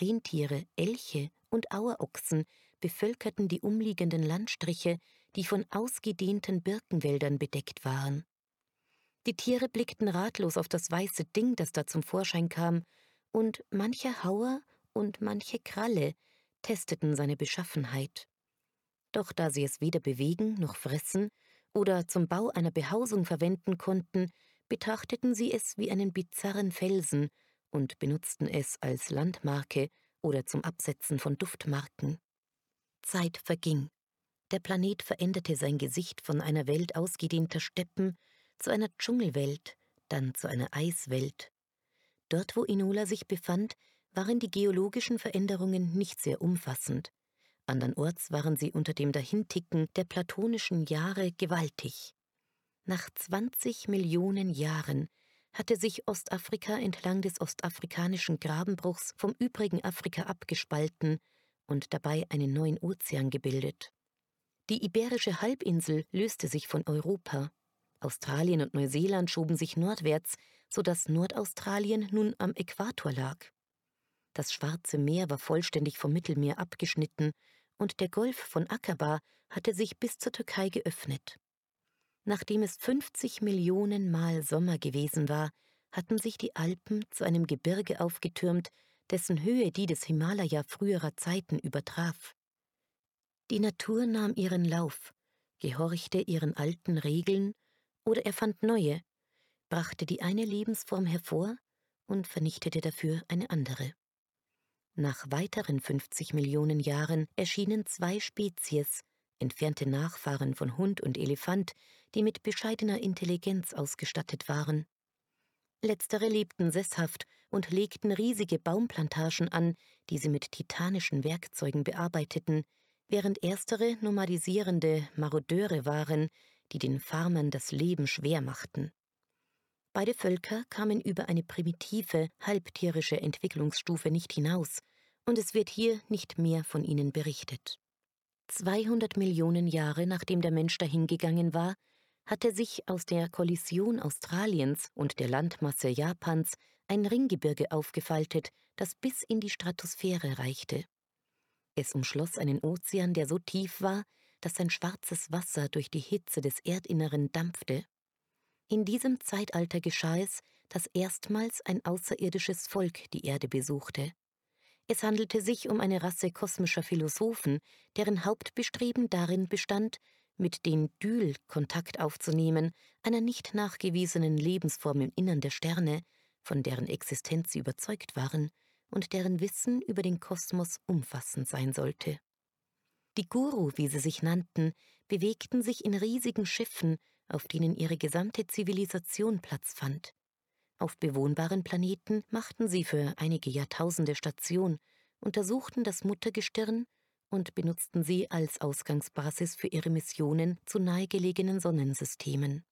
Rentiere, Elche und Auerochsen bevölkerten die umliegenden Landstriche, die von ausgedehnten Birkenwäldern bedeckt waren. Die Tiere blickten ratlos auf das weiße Ding, das da zum Vorschein kam, und mancher Hauer und manche Kralle testeten seine Beschaffenheit. Doch da sie es weder bewegen noch fressen oder zum Bau einer Behausung verwenden konnten, betrachteten sie es wie einen bizarren Felsen und benutzten es als Landmarke oder zum Absetzen von Duftmarken. Zeit verging. Der Planet veränderte sein Gesicht von einer Welt ausgedehnter Steppen zu einer Dschungelwelt, dann zu einer Eiswelt. Dort, wo Inola sich befand, waren die geologischen Veränderungen nicht sehr umfassend. Andernorts waren sie unter dem Dahinticken der platonischen Jahre gewaltig. Nach 20 Millionen Jahren hatte sich Ostafrika entlang des ostafrikanischen Grabenbruchs vom übrigen Afrika abgespalten und dabei einen neuen Ozean gebildet. Die iberische Halbinsel löste sich von Europa. Australien und Neuseeland schoben sich nordwärts, so dass Nordaustralien nun am Äquator lag. Das Schwarze Meer war vollständig vom Mittelmeer abgeschnitten und der Golf von Akaba hatte sich bis zur Türkei geöffnet. Nachdem es 50 Millionen Mal Sommer gewesen war, hatten sich die Alpen zu einem Gebirge aufgetürmt, dessen Höhe die des Himalaya früherer Zeiten übertraf. Die Natur nahm ihren Lauf, gehorchte ihren alten Regeln oder erfand neue, brachte die eine Lebensform hervor und vernichtete dafür eine andere. Nach weiteren 50 Millionen Jahren erschienen zwei Spezies, entfernte Nachfahren von Hund und Elefant, die mit bescheidener Intelligenz ausgestattet waren. Letztere lebten sesshaft und legten riesige Baumplantagen an, die sie mit titanischen Werkzeugen bearbeiteten, während erstere nomadisierende Marodeure waren, die den Farmern das Leben schwer machten. Beide Völker kamen über eine primitive, halbtierische Entwicklungsstufe nicht hinaus, und es wird hier nicht mehr von ihnen berichtet. 200 Millionen Jahre nachdem der Mensch dahingegangen war, hatte sich aus der Kollision Australiens und der Landmasse Japans ein Ringgebirge aufgefaltet, das bis in die Stratosphäre reichte. Es umschloss einen Ozean, der so tief war, dass sein schwarzes Wasser durch die Hitze des Erdinneren dampfte. In diesem Zeitalter geschah es, dass erstmals ein außerirdisches Volk die Erde besuchte. Es handelte sich um eine Rasse kosmischer Philosophen, deren Hauptbestreben darin bestand, mit den Dyl Kontakt aufzunehmen, einer nicht nachgewiesenen Lebensform im Innern der Sterne, von deren Existenz sie überzeugt waren und deren Wissen über den Kosmos umfassend sein sollte. Die Guru, wie sie sich nannten, bewegten sich in riesigen Schiffen, auf denen ihre gesamte Zivilisation Platz fand. Auf bewohnbaren Planeten machten sie für einige Jahrtausende Station, untersuchten das Muttergestirn und benutzten sie als Ausgangsbasis für ihre Missionen zu nahegelegenen Sonnensystemen.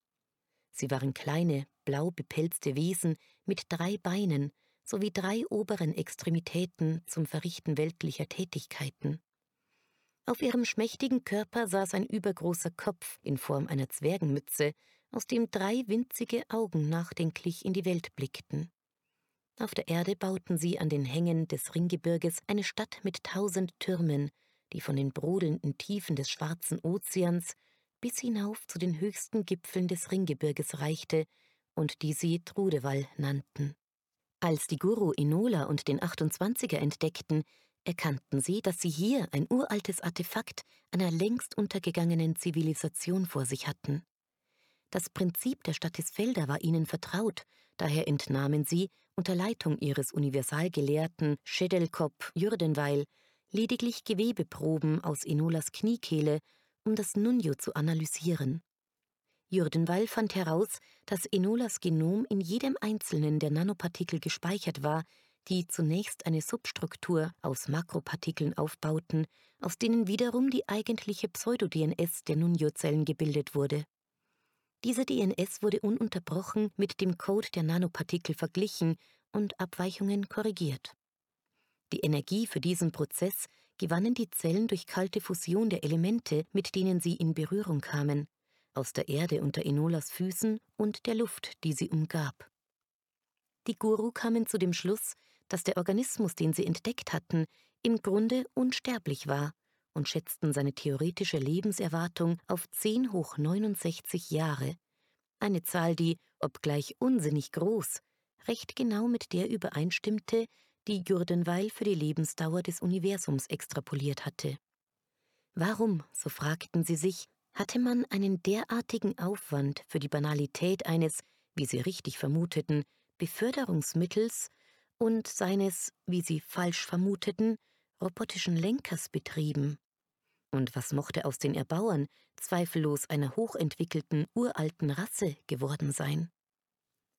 Sie waren kleine, blau bepelzte Wesen mit drei Beinen sowie drei oberen Extremitäten zum Verrichten weltlicher Tätigkeiten. Auf ihrem schmächtigen Körper saß ein übergroßer Kopf in Form einer Zwergenmütze, aus dem drei winzige Augen nachdenklich in die Welt blickten. Auf der Erde bauten sie an den Hängen des Ringgebirges eine Stadt mit tausend Türmen, die von den brodelnden Tiefen des Schwarzen Ozeans bis hinauf zu den höchsten Gipfeln des Ringgebirges reichte und die sie Trudewall nannten. Als die Guru Inola und den 28er entdeckten, erkannten sie, dass sie hier ein uraltes Artefakt einer längst untergegangenen Zivilisation vor sich hatten. Das Prinzip der Statisfelder war ihnen vertraut, daher entnahmen sie, unter Leitung ihres Universalgelehrten Schedelkop Jürdenweil, lediglich Gewebeproben aus Enolas Kniekehle, um das Nunjo zu analysieren. Jürdenweil fand heraus, dass Enolas Genom in jedem einzelnen der Nanopartikel gespeichert war, die zunächst eine Substruktur aus Makropartikeln aufbauten, aus denen wiederum die eigentliche Pseudo-DNS der Nunio-Zellen gebildet wurde. Diese DNS wurde ununterbrochen mit dem Code der Nanopartikel verglichen und Abweichungen korrigiert. Die Energie für diesen Prozess gewannen die Zellen durch kalte Fusion der Elemente, mit denen sie in Berührung kamen, aus der Erde unter Enolas Füßen und der Luft, die sie umgab. Die Guru kamen zu dem Schluss, dass der Organismus, den sie entdeckt hatten, im Grunde unsterblich war und schätzten seine theoretische Lebenserwartung auf 10 hoch 69 Jahre, eine Zahl, die, obgleich unsinnig groß, recht genau mit der übereinstimmte, die Jürdenweil für die Lebensdauer des Universums extrapoliert hatte. Warum, so fragten sie sich, hatte man einen derartigen Aufwand für die Banalität eines, wie sie richtig vermuteten, Beförderungsmittels und seines, wie sie falsch vermuteten, robotischen Lenkers betrieben. Und was mochte aus den Erbauern zweifellos einer hochentwickelten, uralten Rasse geworden sein?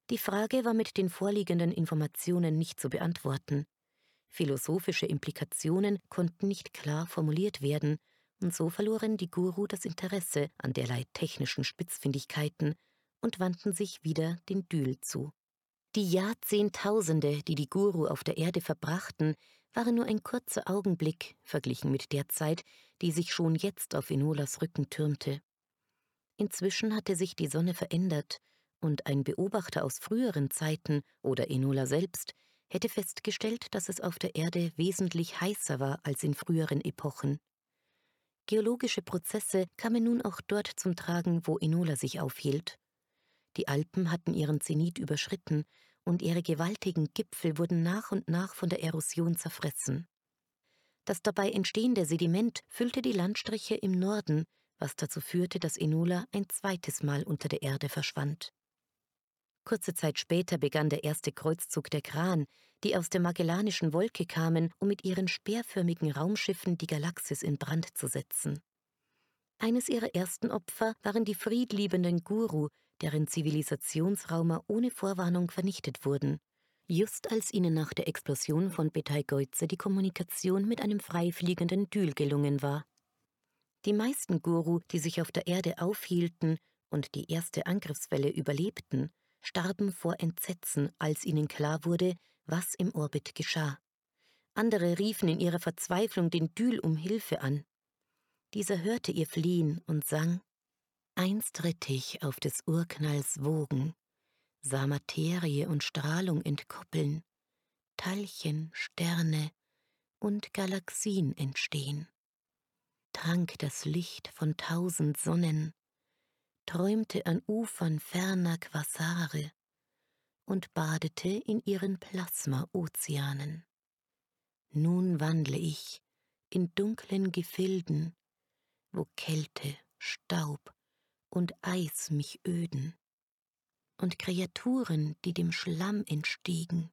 Die Frage war mit den vorliegenden Informationen nicht zu beantworten. Philosophische Implikationen konnten nicht klar formuliert werden, und so verloren die Guru das Interesse an derlei technischen Spitzfindigkeiten und wandten sich wieder den Dühl zu. Die Jahrzehntausende, die die Guru auf der Erde verbrachten, waren nur ein kurzer Augenblick verglichen mit der Zeit, die sich schon jetzt auf Enolas Rücken türmte. Inzwischen hatte sich die Sonne verändert, und ein Beobachter aus früheren Zeiten oder Enola selbst hätte festgestellt, dass es auf der Erde wesentlich heißer war als in früheren Epochen. Geologische Prozesse kamen nun auch dort zum Tragen, wo Enola sich aufhielt. Die Alpen hatten ihren Zenit überschritten und ihre gewaltigen Gipfel wurden nach und nach von der Erosion zerfressen. Das dabei entstehende Sediment füllte die Landstriche im Norden, was dazu führte, dass Enola ein zweites Mal unter der Erde verschwand. Kurze Zeit später begann der erste Kreuzzug der Kran, die aus der Magellanischen Wolke kamen, um mit ihren speerförmigen Raumschiffen die Galaxis in Brand zu setzen. Eines ihrer ersten Opfer waren die friedliebenden Guru, deren Zivilisationsraumer ohne Vorwarnung vernichtet wurden, just als ihnen nach der Explosion von Betelgeuse die Kommunikation mit einem freifliegenden Dül gelungen war. Die meisten Guru, die sich auf der Erde aufhielten und die erste Angriffswelle überlebten, starben vor Entsetzen, als ihnen klar wurde, was im Orbit geschah. Andere riefen in ihrer Verzweiflung den Dül um Hilfe an. Dieser hörte ihr Fliehen und sang Einst ritt ich auf des Urknalls Wogen, sah Materie und Strahlung entkoppeln, Teilchen, Sterne und Galaxien entstehen, trank das Licht von tausend Sonnen, träumte an Ufern ferner Quasare und badete in ihren Plasma-Ozeanen. Nun wandle ich in dunklen Gefilden, wo Kälte, Staub und Eis mich öden, und Kreaturen, die dem Schlamm entstiegen.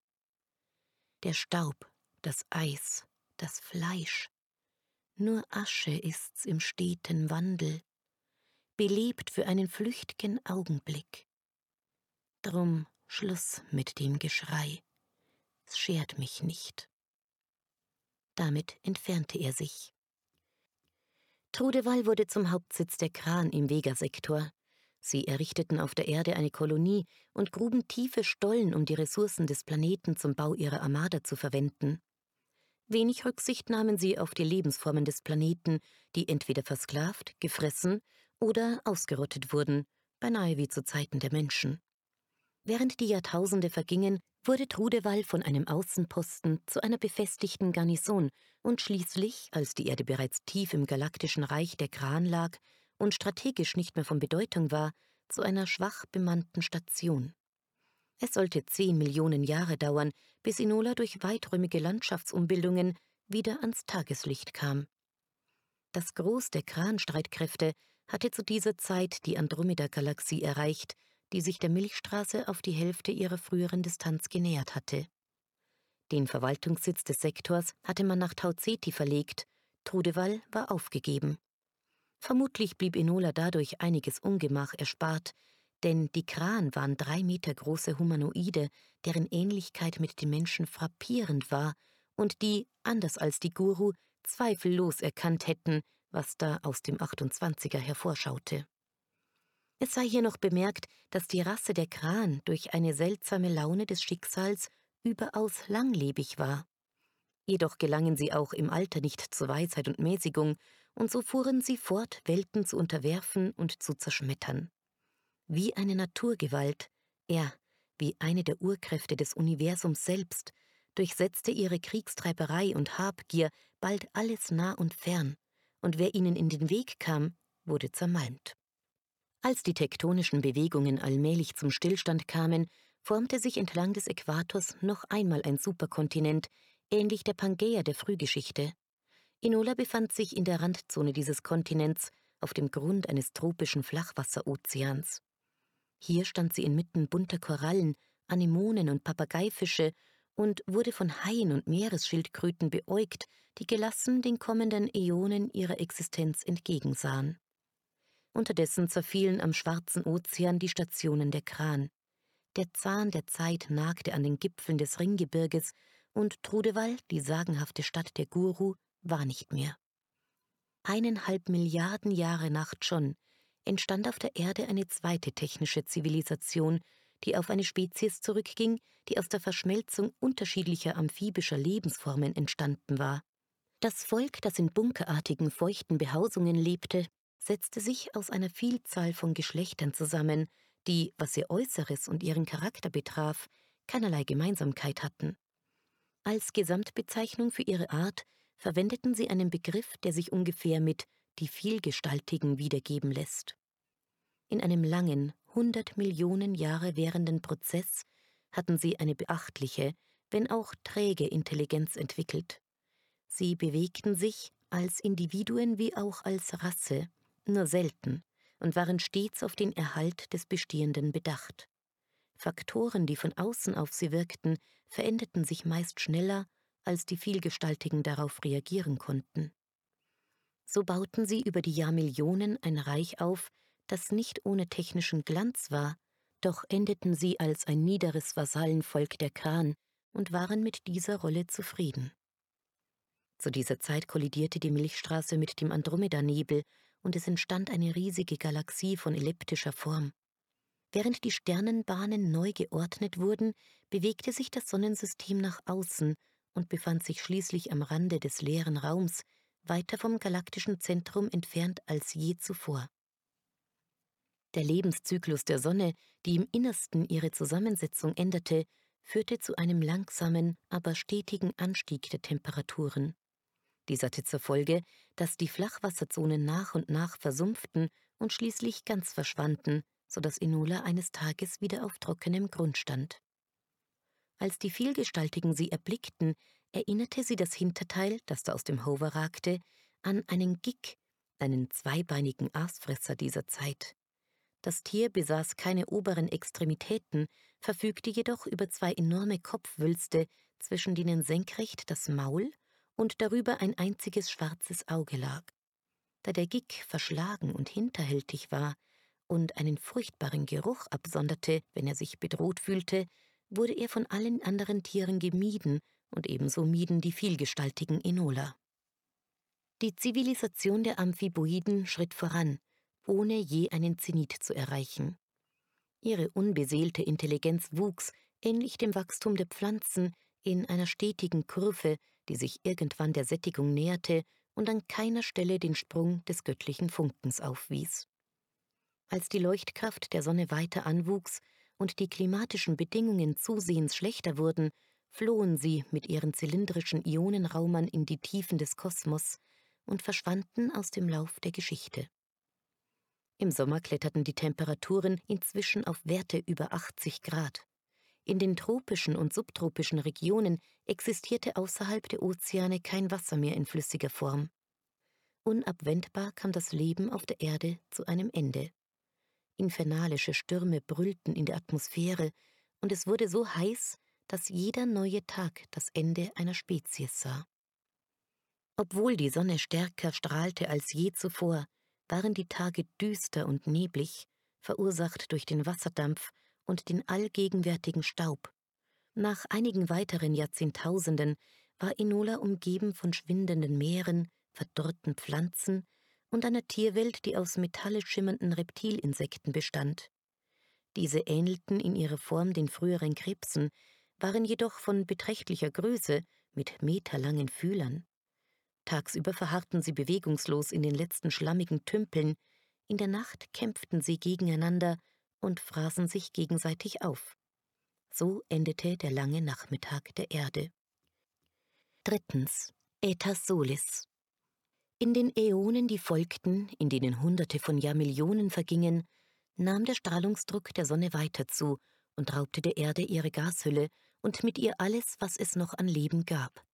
Der Staub, das Eis, das Fleisch, nur Asche ist's im steten Wandel, belebt für einen flücht'gen Augenblick. Drum Schluss mit dem Geschrei, es schert mich nicht. Damit entfernte er sich. Trudewall wurde zum Hauptsitz der Kran im Vega-Sektor. Sie errichteten auf der Erde eine Kolonie und gruben tiefe Stollen, um die Ressourcen des Planeten zum Bau ihrer Armada zu verwenden. Wenig Rücksicht nahmen sie auf die Lebensformen des Planeten, die entweder versklavt, gefressen oder ausgerottet wurden, beinahe wie zu Zeiten der Menschen. Während die Jahrtausende vergingen, wurde Trudewall von einem Außenposten zu einer befestigten Garnison und schließlich, als die Erde bereits tief im galaktischen Reich der Kran lag und strategisch nicht mehr von Bedeutung war, zu einer schwach bemannten Station. Es sollte zehn Millionen Jahre dauern, bis Inola durch weiträumige Landschaftsumbildungen wieder ans Tageslicht kam. Das Groß der Kran-Streitkräfte hatte zu dieser Zeit die Andromeda-Galaxie erreicht, die sich der Milchstraße auf die Hälfte ihrer früheren Distanz genähert hatte. Den Verwaltungssitz des Sektors hatte man nach Tauzeti verlegt, Trudewall war aufgegeben. Vermutlich blieb Enola dadurch einiges Ungemach erspart, denn die Kran waren drei Meter große Humanoide, deren Ähnlichkeit mit den Menschen frappierend war und die, anders als die Guru, zweifellos erkannt hätten, was da aus dem 28er hervorschaute. Es sei hier noch bemerkt, dass die Rasse der Kran durch eine seltsame Laune des Schicksals überaus langlebig war. Jedoch gelangen sie auch im Alter nicht zur Weisheit und Mäßigung, und so fuhren sie fort, Welten zu unterwerfen und zu zerschmettern. Wie eine Naturgewalt, er, wie eine der Urkräfte des Universums selbst, durchsetzte ihre Kriegstreiberei und Habgier bald alles nah und fern, und wer ihnen in den Weg kam, wurde zermalmt. Als die tektonischen Bewegungen allmählich zum Stillstand kamen, formte sich entlang des Äquators noch einmal ein Superkontinent, ähnlich der Pangaea der Frühgeschichte. Inola befand sich in der Randzone dieses Kontinents, auf dem Grund eines tropischen Flachwasserozeans. Hier stand sie inmitten bunter Korallen, Anemonen und Papageifische und wurde von Haien und Meeresschildkröten beäugt, die gelassen den kommenden Äonen ihrer Existenz entgegensahen. Unterdessen zerfielen am Schwarzen Ozean die Stationen der Kran. Der Zahn der Zeit nagte an den Gipfeln des Ringgebirges und Trudewall, die sagenhafte Stadt der Guru, war nicht mehr. Eineinhalb Milliarden Jahre Nacht schon entstand auf der Erde eine zweite technische Zivilisation, die auf eine Spezies zurückging, die aus der Verschmelzung unterschiedlicher amphibischer Lebensformen entstanden war. Das Volk, das in bunkerartigen, feuchten Behausungen lebte, setzte sich aus einer Vielzahl von Geschlechtern zusammen, die, was ihr Äußeres und ihren Charakter betraf, keinerlei Gemeinsamkeit hatten. Als Gesamtbezeichnung für ihre Art verwendeten sie einen Begriff, der sich ungefähr mit die Vielgestaltigen wiedergeben lässt. In einem langen, hundert Millionen Jahre währenden Prozess hatten sie eine beachtliche, wenn auch träge Intelligenz entwickelt. Sie bewegten sich als Individuen wie auch als Rasse, nur selten und waren stets auf den Erhalt des Bestehenden bedacht. Faktoren, die von außen auf sie wirkten, veränderten sich meist schneller, als die Vielgestaltigen darauf reagieren konnten. So bauten sie über die Jahrmillionen ein Reich auf, das nicht ohne technischen Glanz war, doch endeten sie als ein niederes Vasallenvolk der Kran und waren mit dieser Rolle zufrieden. Zu dieser Zeit kollidierte die Milchstraße mit dem Andromeda-Nebel und es entstand eine riesige Galaxie von elliptischer Form. Während die Sternenbahnen neu geordnet wurden, bewegte sich das Sonnensystem nach außen und befand sich schließlich am Rande des leeren Raums, weiter vom galaktischen Zentrum entfernt als je zuvor. Der Lebenszyklus der Sonne, die im Innersten ihre Zusammensetzung änderte, führte zu einem langsamen, aber stetigen Anstieg der Temperaturen. Dies hatte zur Folge, dass die Flachwasserzonen nach und nach versumpften und schließlich ganz verschwanden, so dass Enola eines Tages wieder auf trockenem Grund stand. Als die Vielgestaltigen sie erblickten, erinnerte sie das Hinterteil, das da aus dem Hover ragte, an einen Gig, einen zweibeinigen Aasfresser dieser Zeit. Das Tier besaß keine oberen Extremitäten, verfügte jedoch über zwei enorme Kopfwülste, zwischen denen senkrecht das Maul und darüber ein einziges schwarzes Auge lag. Da der Gig verschlagen und hinterhältig war und einen furchtbaren Geruch absonderte, wenn er sich bedroht fühlte, wurde er von allen anderen Tieren gemieden und ebenso mieden die vielgestaltigen Enola. Die Zivilisation der Amphiboiden schritt voran, ohne je einen Zenit zu erreichen. Ihre unbeseelte Intelligenz wuchs, ähnlich dem Wachstum der Pflanzen, in einer stetigen Kurve, die sich irgendwann der Sättigung näherte und an keiner Stelle den Sprung des göttlichen Funkens aufwies. Als die Leuchtkraft der Sonne weiter anwuchs und die klimatischen Bedingungen zusehends schlechter wurden, flohen sie mit ihren zylindrischen Ionenraumern in die Tiefen des Kosmos und verschwanden aus dem Lauf der Geschichte. Im Sommer kletterten die Temperaturen inzwischen auf Werte über 80 Grad. In den tropischen und subtropischen Regionen existierte außerhalb der Ozeane kein Wasser mehr in flüssiger Form. Unabwendbar kam das Leben auf der Erde zu einem Ende. Infernalische Stürme brüllten in der Atmosphäre, und es wurde so heiß, dass jeder neue Tag das Ende einer Spezies sah. Obwohl die Sonne stärker strahlte als je zuvor, waren die Tage düster und neblig, verursacht durch den Wasserdampf und den allgegenwärtigen Staub. Nach einigen weiteren Jahrzehntausenden war Enola umgeben von schwindenden Meeren, verdorrten Pflanzen und einer Tierwelt, die aus metallisch schimmernden Reptilinsekten bestand. Diese ähnelten in ihrer Form den früheren Krebsen, waren jedoch von beträchtlicher Größe mit meterlangen Fühlern. Tagsüber verharrten sie bewegungslos in den letzten schlammigen Tümpeln, in der Nacht kämpften sie gegeneinander und fraßen sich gegenseitig auf. So endete der lange Nachmittag der Erde. Drittens. Aetas Solis. In den Äonen, die folgten, in denen Hunderte von Jahrmillionen vergingen, nahm der Strahlungsdruck der Sonne weiter zu und raubte der Erde ihre Gashülle und mit ihr alles, was es noch an Leben gab.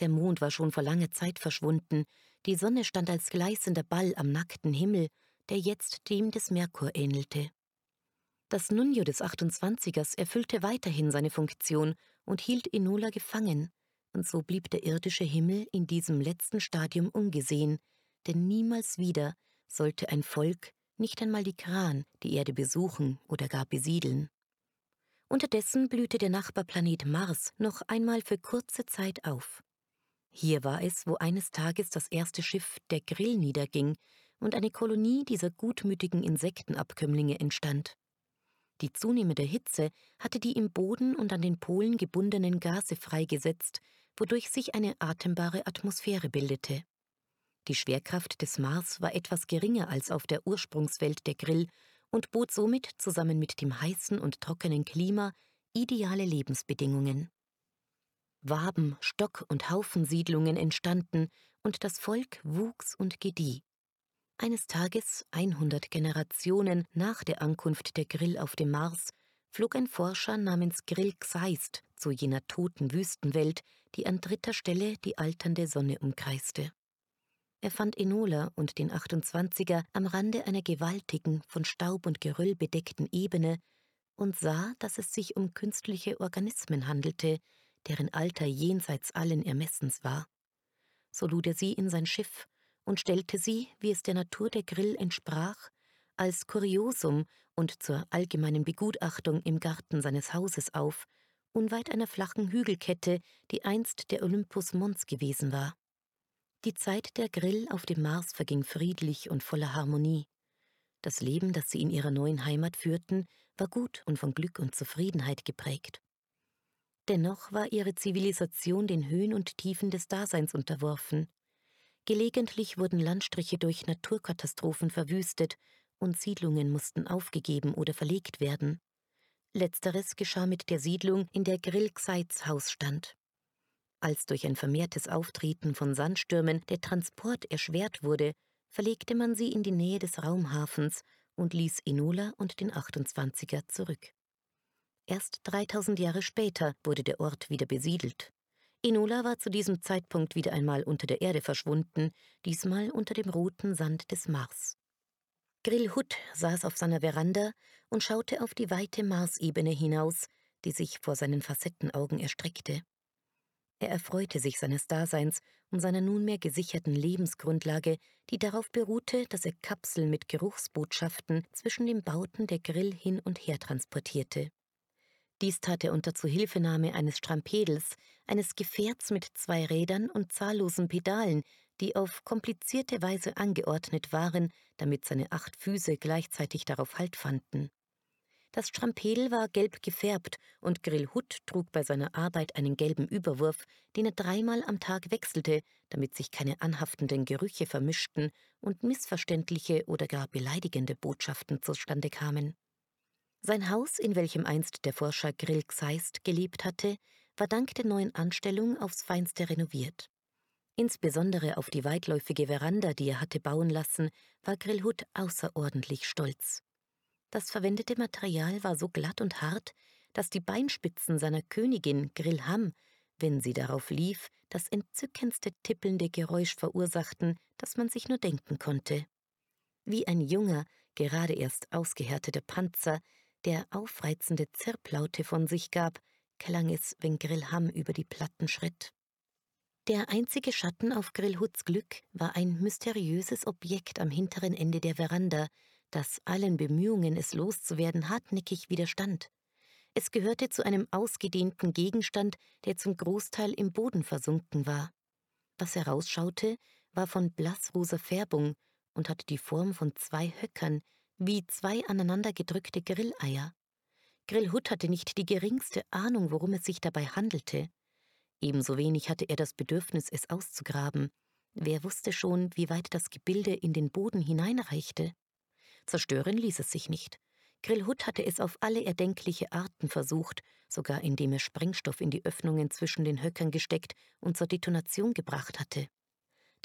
Der Mond war schon vor langer Zeit verschwunden, die Sonne stand als gleißender Ball am nackten Himmel, der jetzt dem des Merkur ähnelte. Das Nunjo des 28ers erfüllte weiterhin seine Funktion und hielt Enola gefangen, und so blieb der irdische Himmel in diesem letzten Stadium ungesehen, denn niemals wieder sollte ein Volk, nicht einmal die Kran, die Erde besuchen oder gar besiedeln. Unterdessen blühte der Nachbarplanet Mars noch einmal für kurze Zeit auf. Hier war es, wo eines Tages das erste Schiff der Grill niederging und eine Kolonie dieser gutmütigen Insektenabkömmlinge entstand. Die zunehmende Hitze hatte die im Boden und an den Polen gebundenen Gase freigesetzt, wodurch sich eine atembare Atmosphäre bildete. Die Schwerkraft des Mars war etwas geringer als auf der Ursprungswelt der Grill und bot somit zusammen mit dem heißen und trockenen Klima ideale Lebensbedingungen. Waben, Stock- und Haufensiedlungen entstanden und das Volk wuchs und gedieh. Eines Tages, 100 Generationen nach der Ankunft der Grill auf dem Mars, flog ein Forscher namens Grill Xeist zu jener toten Wüstenwelt, die an dritter Stelle die alternde Sonne umkreiste. Er fand Enola und den 28er am Rande einer gewaltigen, von Staub und Geröll bedeckten Ebene und sah, dass es sich um künstliche Organismen handelte, deren Alter jenseits allen Ermessens war. So lud er sie in sein Schiff und stellte sie, wie es der Natur der Grill entsprach, als Kuriosum und zur allgemeinen Begutachtung im Garten seines Hauses auf, unweit einer flachen Hügelkette, die einst der Olympus Mons gewesen war. Die Zeit der Grill auf dem Mars verging friedlich und voller Harmonie. Das Leben, das sie in ihrer neuen Heimat führten, war gut und von Glück und Zufriedenheit geprägt. Dennoch war ihre Zivilisation den Höhen und Tiefen des Daseins unterworfen. Gelegentlich wurden Landstriche durch Naturkatastrophen verwüstet und Siedlungen mussten aufgegeben oder verlegt werden. Letzteres geschah mit der Siedlung, in der Grill Xeitz Haus stand. Als durch ein vermehrtes Auftreten von Sandstürmen der Transport erschwert wurde, verlegte man sie in die Nähe des Raumhafens und ließ Enola und den 28er zurück. Erst 3000 Jahre später wurde der Ort wieder besiedelt. Enola war zu diesem Zeitpunkt wieder einmal unter der Erde verschwunden, diesmal unter dem roten Sand des Mars. Grillhut saß auf seiner Veranda und schaute auf die weite Marsebene hinaus, die sich vor seinen Facettenaugen erstreckte. Er erfreute sich seines Daseins und seiner nunmehr gesicherten Lebensgrundlage, die darauf beruhte, dass er Kapseln mit Geruchsbotschaften zwischen den Bauten der Grill hin und her transportierte. Dies tat er unter Zuhilfenahme eines Strampedels, eines Gefährts mit zwei Rädern und zahllosen Pedalen, die auf komplizierte Weise angeordnet waren, damit seine acht Füße gleichzeitig darauf Halt fanden. Das Strampedel war gelb gefärbt und Grillhut trug bei seiner Arbeit einen gelben Überwurf, den er dreimal am Tag wechselte, damit sich keine anhaftenden Gerüche vermischten und missverständliche oder gar beleidigende Botschaften zustande kamen. Sein Haus, in welchem einst der Forscher Grill Xeist gelebt hatte, war dank der neuen Anstellung aufs Feinste renoviert. Insbesondere auf die weitläufige Veranda, die er hatte bauen lassen, war Grillhut außerordentlich stolz. Das verwendete Material war so glatt und hart, dass die Beinspitzen seiner Königin Grillham, wenn sie darauf lief, das entzückendste tippelnde Geräusch verursachten, das man sich nur denken konnte. Wie ein junger, gerade erst ausgehärteter Panzer, der aufreizende Zirplaute von sich gab, klang es, wenn Grillham über die Platten schritt. Der einzige Schatten auf Grillhuts Glück war ein mysteriöses Objekt am hinteren Ende der Veranda, das allen Bemühungen, es loszuwerden, hartnäckig widerstand. Es gehörte zu einem ausgedehnten Gegenstand, der zum Großteil im Boden versunken war. Was herausschaute, war von blassrosa Färbung und hatte die Form von zwei Höckern, wie zwei aneinander gedrückte Grilleier. Grillhut hatte nicht die geringste Ahnung, worum es sich dabei handelte. Ebenso wenig hatte er das Bedürfnis, es auszugraben. Wer wusste schon, wie weit das Gebilde in den Boden hineinreichte? Zerstören ließ es sich nicht. Grillhut hatte es auf alle erdenkliche Arten versucht, sogar indem er Sprengstoff in die Öffnungen zwischen den Höckern gesteckt und zur Detonation gebracht hatte.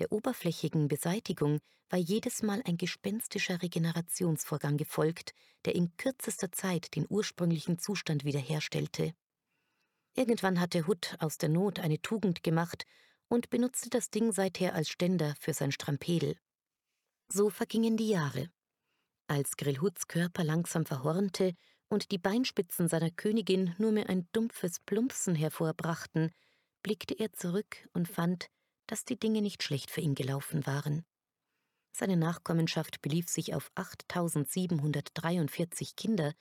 Der oberflächigen Beseitigung war jedes Mal ein gespenstischer Regenerationsvorgang gefolgt, der in kürzester Zeit den ursprünglichen Zustand wiederherstellte. Irgendwann hatte Hutt aus der Not eine Tugend gemacht und benutzte das Ding seither als Ständer für sein Strampedel. So vergingen die Jahre. Als Grillhuts Körper langsam verhornte und die Beinspitzen seiner Königin nur mehr ein dumpfes Plumpsen hervorbrachten, blickte er zurück und fand, dass die Dinge nicht schlecht für ihn gelaufen waren. Seine Nachkommenschaft belief sich auf 8743 Kinder,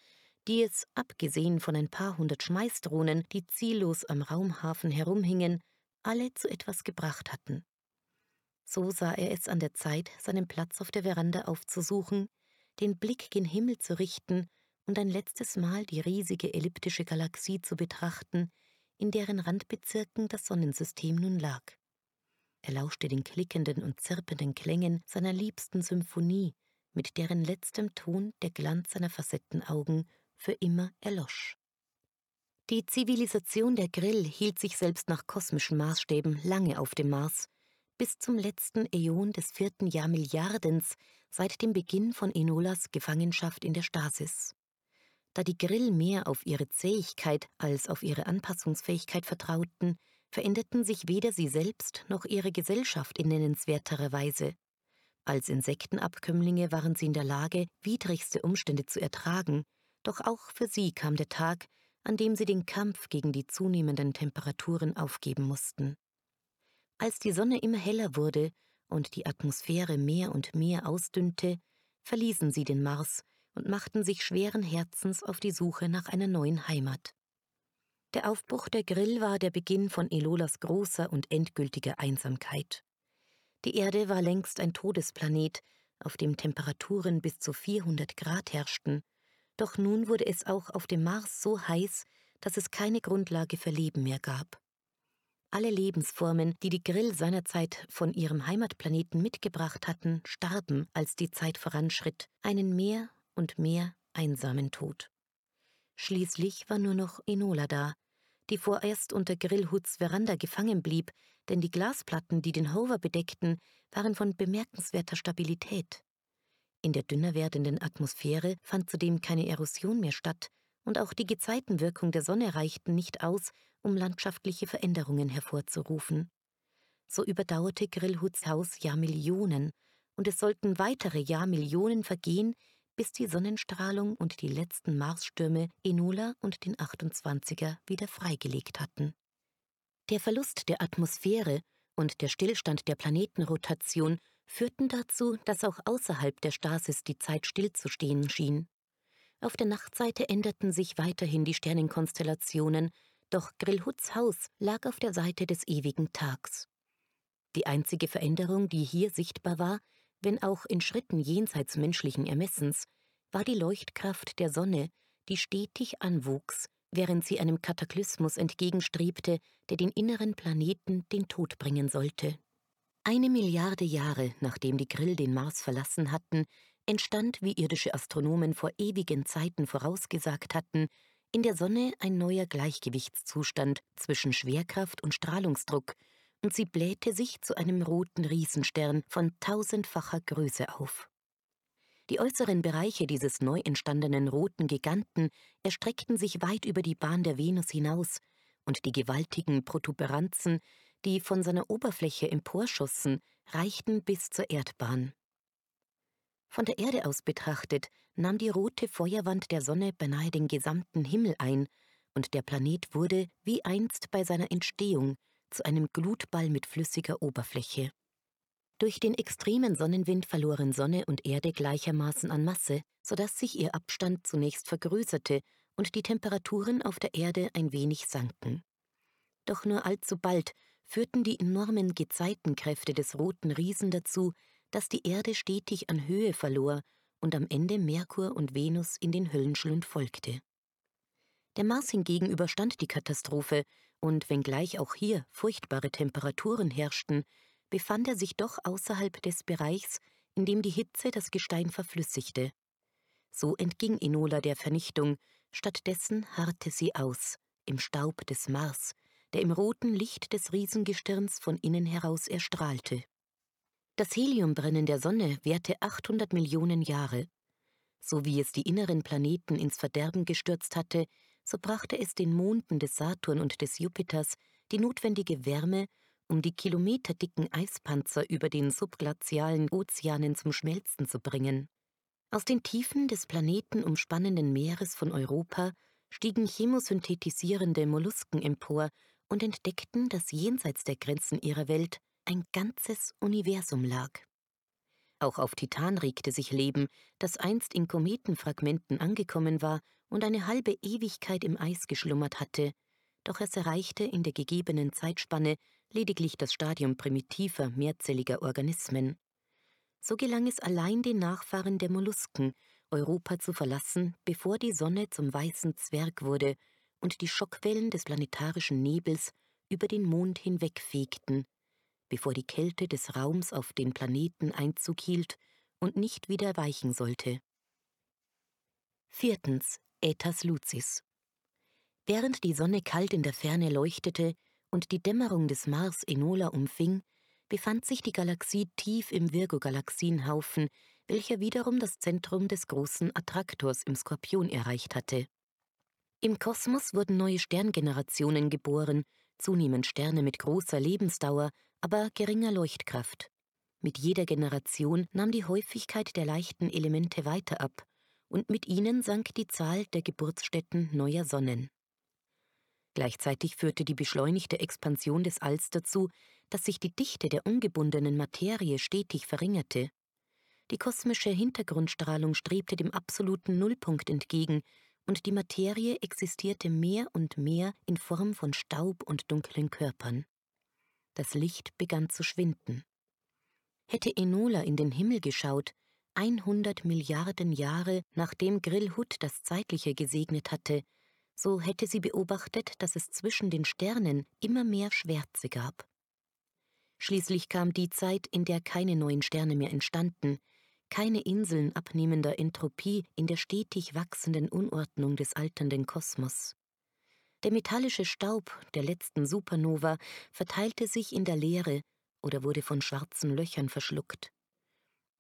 die es, abgesehen von ein paar hundert Schmeißdrohnen, die ziellos am Raumhafen herumhingen, alle zu etwas gebracht hatten. So sah er es an der Zeit, seinen Platz auf der Veranda aufzusuchen, den Blick gen Himmel zu richten und ein letztes Mal die riesige elliptische Galaxie zu betrachten, in deren Randbezirken das Sonnensystem nun lag. Er lauschte den klickenden und zirpenden Klängen seiner liebsten Symphonie, mit deren letztem Ton der Glanz seiner Facettenaugen für immer erlosch. Die Zivilisation der Grill hielt sich selbst nach kosmischen Maßstäben lange auf dem Mars, bis zum letzten Äon des vierten Jahrmilliardens seit dem Beginn von Enolas Gefangenschaft in der Stasis. Da die Grill mehr auf ihre Zähigkeit als auf ihre Anpassungsfähigkeit vertrauten, veränderten sich weder sie selbst noch ihre Gesellschaft in nennenswerterer Weise. Als Insektenabkömmlinge waren sie in der Lage, widrigste Umstände zu ertragen, Doch auch für sie kam der Tag, an dem sie den Kampf gegen die zunehmenden Temperaturen aufgeben mussten. Als die Sonne immer heller wurde und die Atmosphäre mehr und mehr ausdünnte, verließen sie den Mars und machten sich schweren Herzens auf die Suche nach einer neuen Heimat. Der Aufbruch der Grill war der Beginn von Elolas großer und endgültiger Einsamkeit. Die Erde war längst ein Todesplanet, auf dem Temperaturen bis zu 400 Grad herrschten, doch nun wurde es auch auf dem Mars so heiß, dass es keine Grundlage für Leben mehr gab. Alle Lebensformen, die die Grill seinerzeit von ihrem Heimatplaneten mitgebracht hatten, starben, als die Zeit voranschritt, einen mehr und mehr einsamen Tod. Schließlich war nur noch Enola da, die vorerst unter Grillhuts Veranda gefangen blieb, denn die Glasplatten, die den Hover bedeckten, waren von bemerkenswerter Stabilität. In der dünner werdenden Atmosphäre fand zudem keine Erosion mehr statt, und auch die Gezeitenwirkung der Sonne reichten nicht aus, um landschaftliche Veränderungen hervorzurufen. So überdauerte Grillhuts Haus Jahrmillionen, und es sollten weitere Jahrmillionen vergehen, bis die Sonnenstrahlung und die letzten Marsstürme Enola und den 28er wieder freigelegt hatten. Der Verlust der Atmosphäre und der Stillstand der Planetenrotation führten dazu, dass auch außerhalb der Stasis die Zeit stillzustehen schien. Auf der Nachtseite änderten sich weiterhin die Sternenkonstellationen, doch Grillhuts Haus lag auf der Seite des ewigen Tags. Die einzige Veränderung, die hier sichtbar war, wenn auch in Schritten jenseits menschlichen Ermessens, war die Leuchtkraft der Sonne, die stetig anwuchs, während sie einem Kataklysmus entgegenstrebte, der den inneren Planeten den Tod bringen sollte. Eine Milliarde Jahre nachdem die Grill den Mars verlassen hatten, entstand, wie irdische Astronomen vor ewigen Zeiten vorausgesagt hatten, in der Sonne ein neuer Gleichgewichtszustand zwischen Schwerkraft und Strahlungsdruck, und sie blähte sich zu einem roten Riesenstern von tausendfacher Größe auf. Die äußeren Bereiche dieses neu entstandenen roten Giganten erstreckten sich weit über die Bahn der Venus hinaus, und die gewaltigen Protuberanzen, die von seiner Oberfläche emporschossen, reichten bis zur Erdbahn. Von der Erde aus betrachtet nahm die rote Feuerwand der Sonne beinahe den gesamten Himmel ein, und der Planet wurde, wie einst bei seiner Entstehung, zu einem Glutball mit flüssiger Oberfläche. Durch den extremen Sonnenwind verloren Sonne und Erde gleichermaßen an Masse, sodass sich ihr Abstand zunächst vergrößerte und die Temperaturen auf der Erde ein wenig sanken. Doch nur allzu bald führten die enormen Gezeitenkräfte des roten Riesen dazu, dass die Erde stetig an Höhe verlor und am Ende Merkur und Venus in den Höllenschlund folgte. Der Mars hingegen überstand die Katastrophe, und wenngleich auch hier furchtbare Temperaturen herrschten, befand er sich doch außerhalb des Bereichs, in dem die Hitze das Gestein verflüssigte. So entging Enola der Vernichtung, stattdessen harrte sie aus, im Staub des Mars, der im roten Licht des Riesengestirns von innen heraus erstrahlte. Das Heliumbrennen der Sonne währte 800 Millionen Jahre. So wie es die inneren Planeten ins Verderben gestürzt hatte, so brachte es den Monden des Saturn und des Jupiters die notwendige Wärme, um die kilometerdicken Eispanzer über den subglazialen Ozeanen zum Schmelzen zu bringen. Aus den Tiefen des planetenumspannenden Meeres von Europa stiegen chemosynthetisierende Mollusken empor und entdeckten, dass jenseits der Grenzen ihrer Welt ein ganzes Universum lag. Auch auf Titan regte sich Leben, das einst in Kometenfragmenten angekommen war und eine halbe Ewigkeit im Eis geschlummert hatte, doch es erreichte in der gegebenen Zeitspanne lediglich das Stadium primitiver, mehrzelliger Organismen. So gelang es allein den Nachfahren der Mollusken, Europa zu verlassen, bevor die Sonne zum weißen Zwerg wurde und die Schockwellen des planetarischen Nebels über den Mond hinwegfegten, bevor die Kälte des Raums auf den Planeten Einzug hielt und nicht wieder weichen sollte. Viertens. Aetas Lucis. Während die Sonne kalt in der Ferne leuchtete und die Dämmerung des Mars Enola umfing, befand sich die Galaxie tief im Virgo-Galaxienhaufen, welcher wiederum das Zentrum des großen Attraktors im Skorpion erreicht hatte. Im Kosmos wurden neue Sterngenerationen geboren, zunehmend Sterne mit großer Lebensdauer, aber geringer Leuchtkraft. Mit jeder Generation nahm die Häufigkeit der leichten Elemente weiter ab, und mit ihnen sank die Zahl der Geburtsstätten neuer Sonnen. Gleichzeitig führte die beschleunigte Expansion des Alls dazu, dass sich die Dichte der ungebundenen Materie stetig verringerte. Die kosmische Hintergrundstrahlung strebte dem absoluten Nullpunkt entgegen, und die Materie existierte mehr und mehr in Form von Staub und dunklen Körpern. Das Licht begann zu schwinden. Hätte Enola in den Himmel geschaut, 100 Milliarden Jahre nachdem Grillhut das Zeitliche gesegnet hatte, so hätte sie beobachtet, dass es zwischen den Sternen immer mehr Schwärze gab. Schließlich kam die Zeit, in der keine neuen Sterne mehr entstanden, keine Inseln abnehmender Entropie in der stetig wachsenden Unordnung des alternden Kosmos. Der metallische Staub der letzten Supernova verteilte sich in der Leere oder wurde von schwarzen Löchern verschluckt.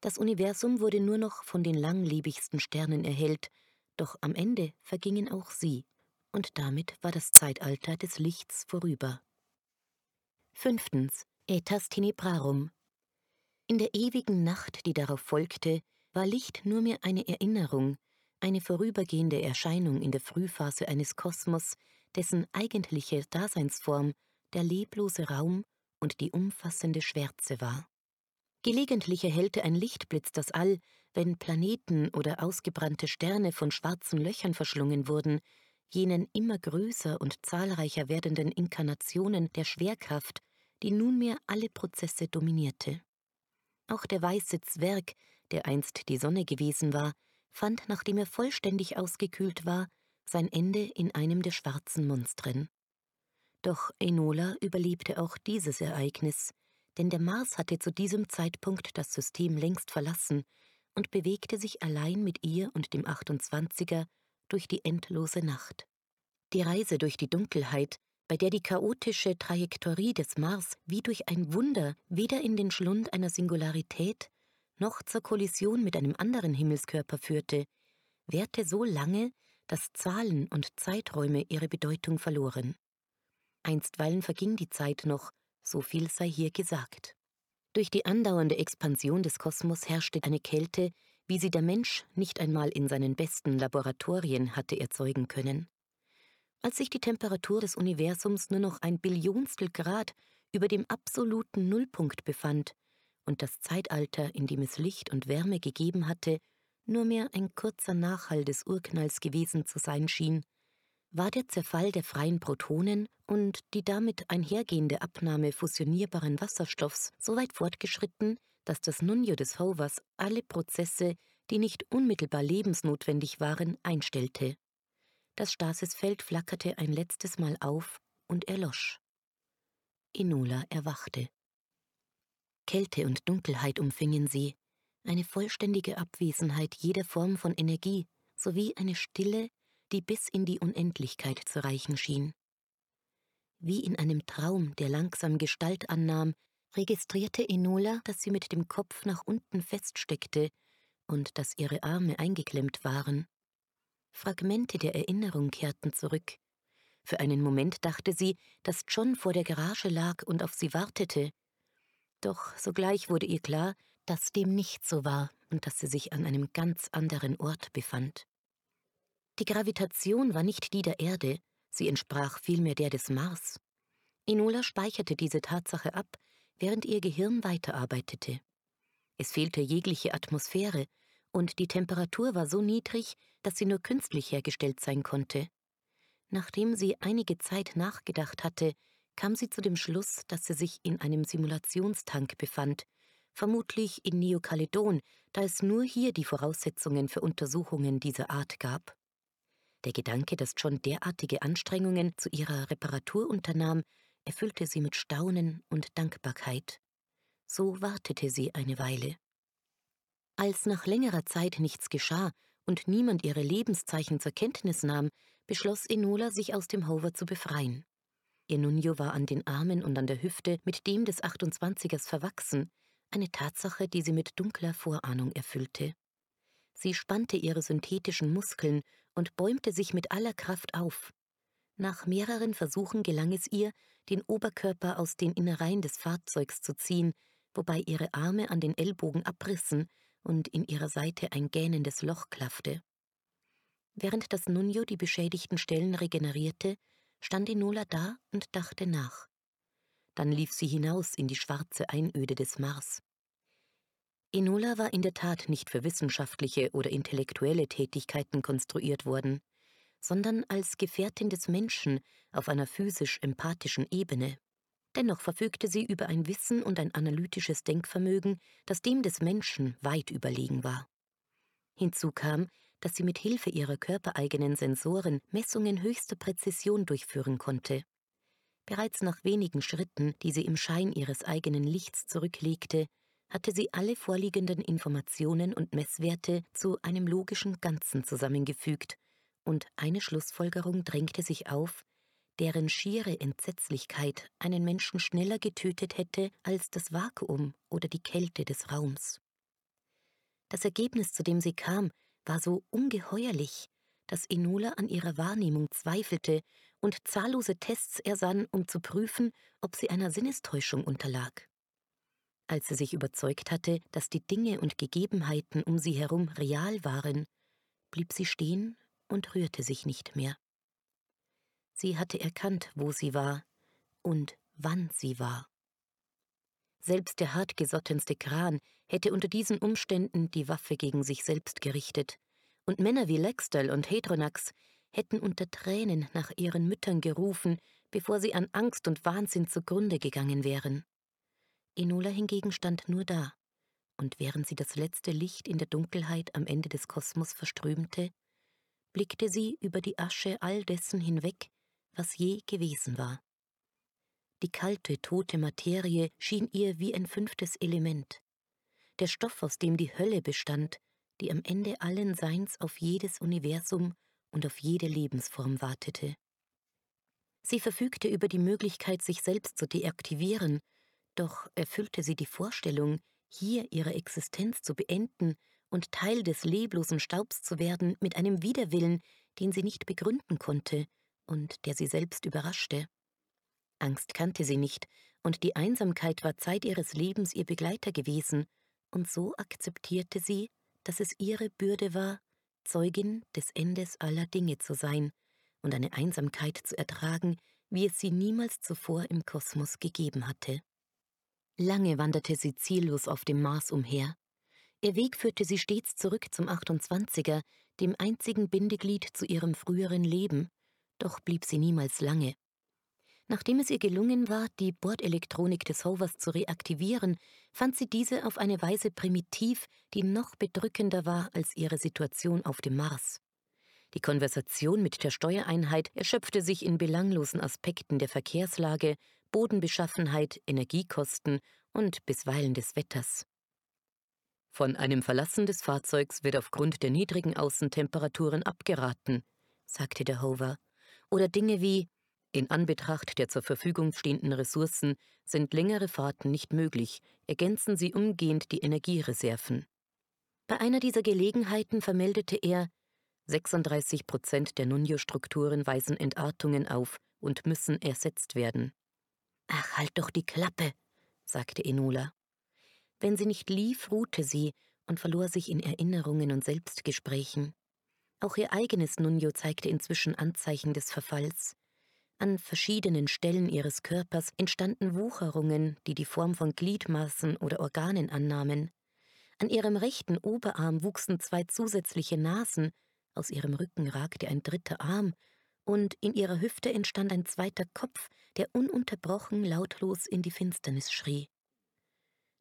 Das Universum wurde nur noch von den langlebigsten Sternen erhellt, doch am Ende vergingen auch sie, und damit war das Zeitalter des Lichts vorüber. Fünftens. Aetas Tenebrarum, in der ewigen Nacht, die darauf folgte, war Licht nur mehr eine Erinnerung, eine vorübergehende Erscheinung in der Frühphase eines Kosmos, dessen eigentliche Daseinsform der leblose Raum und die umfassende Schwärze war. Gelegentlich erhellte ein Lichtblitz das All, wenn Planeten oder ausgebrannte Sterne von schwarzen Löchern verschlungen wurden, jenen immer größer und zahlreicher werdenden Inkarnationen der Schwerkraft, die nunmehr alle Prozesse dominierte. Auch der weiße Zwerg, der einst die Sonne gewesen war, fand, nachdem er vollständig ausgekühlt war, sein Ende in einem der schwarzen Monstren. Doch Enola überlebte auch dieses Ereignis, denn der Mars hatte zu diesem Zeitpunkt das System längst verlassen und bewegte sich allein mit ihr und dem 28er durch die endlose Nacht. Die Reise durch die Dunkelheit bei der die chaotische Trajektorie des Mars wie durch ein Wunder weder in den Schlund einer Singularität noch zur Kollision mit einem anderen Himmelskörper führte, währte so lange, dass Zahlen und Zeiträume ihre Bedeutung verloren. Einstweilen verging die Zeit noch, so viel sei hier gesagt. Durch die andauernde Expansion des Kosmos herrschte eine Kälte, wie sie der Mensch nicht einmal in seinen besten Laboratorien hatte erzeugen können. Als sich die Temperatur des Universums nur noch ein Billionstel Grad über dem absoluten Nullpunkt befand und das Zeitalter, in dem es Licht und Wärme gegeben hatte, nur mehr ein kurzer Nachhall des Urknalls gewesen zu sein schien, war der Zerfall der freien Protonen und die damit einhergehende Abnahme fusionierbaren Wasserstoffs so weit fortgeschritten, dass das Nunio des Hovers alle Prozesse, die nicht unmittelbar lebensnotwendig waren, einstellte. Das Stasisfeld flackerte ein letztes Mal auf und erlosch. Enola erwachte. Kälte und Dunkelheit umfingen sie, eine vollständige Abwesenheit jeder Form von Energie sowie eine Stille, die bis in die Unendlichkeit zu reichen schien. Wie in einem Traum, der langsam Gestalt annahm, registrierte Enola, dass sie mit dem Kopf nach unten feststeckte und dass ihre Arme eingeklemmt waren. Fragmente der Erinnerung kehrten zurück. Für einen Moment dachte sie, dass John vor der Garage lag und auf sie wartete. Doch sogleich wurde ihr klar, dass dem nicht so war und dass sie sich an einem ganz anderen Ort befand. Die Gravitation war nicht die der Erde, sie entsprach vielmehr der des Mars. Enola speicherte diese Tatsache ab, während ihr Gehirn weiterarbeitete. Es fehlte jegliche Atmosphäre, und die Temperatur war so niedrig, dass sie nur künstlich hergestellt sein konnte. Nachdem sie einige Zeit nachgedacht hatte, kam sie zu dem Schluss, dass sie sich in einem Simulationstank befand, vermutlich in Neokaledon, da es nur hier die Voraussetzungen für Untersuchungen dieser Art gab. Der Gedanke, dass John derartige Anstrengungen zu ihrer Reparatur unternahm, erfüllte sie mit Staunen und Dankbarkeit. So wartete sie eine Weile. Als nach längerer Zeit nichts geschah und niemand ihre Lebenszeichen zur Kenntnis nahm, beschloss Enola, sich aus dem Hover zu befreien. Ihr Nunio war an den Armen und an der Hüfte mit dem des 28ers verwachsen, eine Tatsache, die sie mit dunkler Vorahnung erfüllte. Sie spannte ihre synthetischen Muskeln und bäumte sich mit aller Kraft auf. Nach mehreren Versuchen gelang es ihr, den Oberkörper aus den Innereien des Fahrzeugs zu ziehen, wobei ihre Arme an den Ellbogen abrissen und in ihrer Seite ein gähnendes Loch klaffte. Während das Nunio die beschädigten Stellen regenerierte, stand Enola da und dachte nach. Dann lief sie hinaus in die schwarze Einöde des Mars. Enola war in der Tat nicht für wissenschaftliche oder intellektuelle Tätigkeiten konstruiert worden, sondern als Gefährtin des Menschen auf einer physisch-empathischen Ebene. Dennoch verfügte sie über ein Wissen und ein analytisches Denkvermögen, das dem des Menschen weit überlegen war. Hinzu kam, dass sie mit Hilfe ihrer körpereigenen Sensoren Messungen höchster Präzision durchführen konnte. Bereits nach wenigen Schritten, die sie im Schein ihres eigenen Lichts zurücklegte, hatte sie alle vorliegenden Informationen und Messwerte zu einem logischen Ganzen zusammengefügt, und eine Schlussfolgerung drängte sich auf, deren schiere Entsetzlichkeit einen Menschen schneller getötet hätte als das Vakuum oder die Kälte des Raums. Das Ergebnis, zu dem sie kam, war so ungeheuerlich, dass Enola an ihrer Wahrnehmung zweifelte und zahllose Tests ersann, um zu prüfen, ob sie einer Sinnestäuschung unterlag. Als sie sich überzeugt hatte, dass die Dinge und Gegebenheiten um sie herum real waren, blieb sie stehen und rührte sich nicht mehr. Sie hatte erkannt, wo sie war und wann sie war. Selbst der hartgesottenste Kran hätte unter diesen Umständen die Waffe gegen sich selbst gerichtet, und Männer wie Lextel und Hedronax hätten unter Tränen nach ihren Müttern gerufen, bevor sie an Angst und Wahnsinn zugrunde gegangen wären. Enola hingegen stand nur da, und während sie das letzte Licht in der Dunkelheit am Ende des Kosmos verströmte, blickte sie über die Asche all dessen hinweg, was je gewesen war. Die kalte, tote Materie schien ihr wie ein fünftes Element. Der Stoff, aus dem die Hölle bestand, die am Ende allen Seins auf jedes Universum und auf jede Lebensform wartete. Sie verfügte über die Möglichkeit, sich selbst zu deaktivieren, doch erfüllte sie die Vorstellung, hier ihre Existenz zu beenden und Teil des leblosen Staubs zu werden, mit einem Widerwillen, den sie nicht begründen konnte und der sie selbst überraschte. Angst kannte sie nicht, und die Einsamkeit war Zeit ihres Lebens ihr Begleiter gewesen, und so akzeptierte sie, dass es ihre Bürde war, Zeugin des Endes aller Dinge zu sein und eine Einsamkeit zu ertragen, wie es sie niemals zuvor im Kosmos gegeben hatte. Lange wanderte sie ziellos auf dem Mars umher, Ihr Weg führte sie stets zurück zum 28er, dem einzigen Bindeglied zu ihrem früheren Leben, doch blieb sie niemals lange. Nachdem es ihr gelungen war, die Bordelektronik des Hovers zu reaktivieren, fand sie diese auf eine Weise primitiv, die noch bedrückender war als ihre Situation auf dem Mars. Die Konversation mit der Steuereinheit erschöpfte sich in belanglosen Aspekten der Verkehrslage, Bodenbeschaffenheit, Energiekosten und bisweilen des Wetters. Von einem Verlassen des Fahrzeugs wird aufgrund der niedrigen Außentemperaturen abgeraten, sagte der Hover. Oder Dinge wie in Anbetracht der zur Verfügung stehenden Ressourcen sind längere Fahrten nicht möglich, ergänzen Sie umgehend die Energiereserven. Bei einer dieser Gelegenheiten vermeldete er, 36 Prozent der Nunio-Strukturen weisen Entartungen auf und müssen ersetzt werden. Ach, halt doch die Klappe, sagte Enola. Wenn sie nicht lief, ruhte sie und verlor sich in Erinnerungen und Selbstgesprächen. Auch ihr eigenes Nunio zeigte inzwischen Anzeichen des Verfalls. An verschiedenen Stellen ihres Körpers entstanden Wucherungen, die die Form von Gliedmaßen oder Organen annahmen. An ihrem rechten Oberarm wuchsen zwei zusätzliche Nasen, aus ihrem Rücken ragte ein dritter Arm, und in ihrer Hüfte entstand ein zweiter Kopf, der ununterbrochen lautlos in die Finsternis schrie.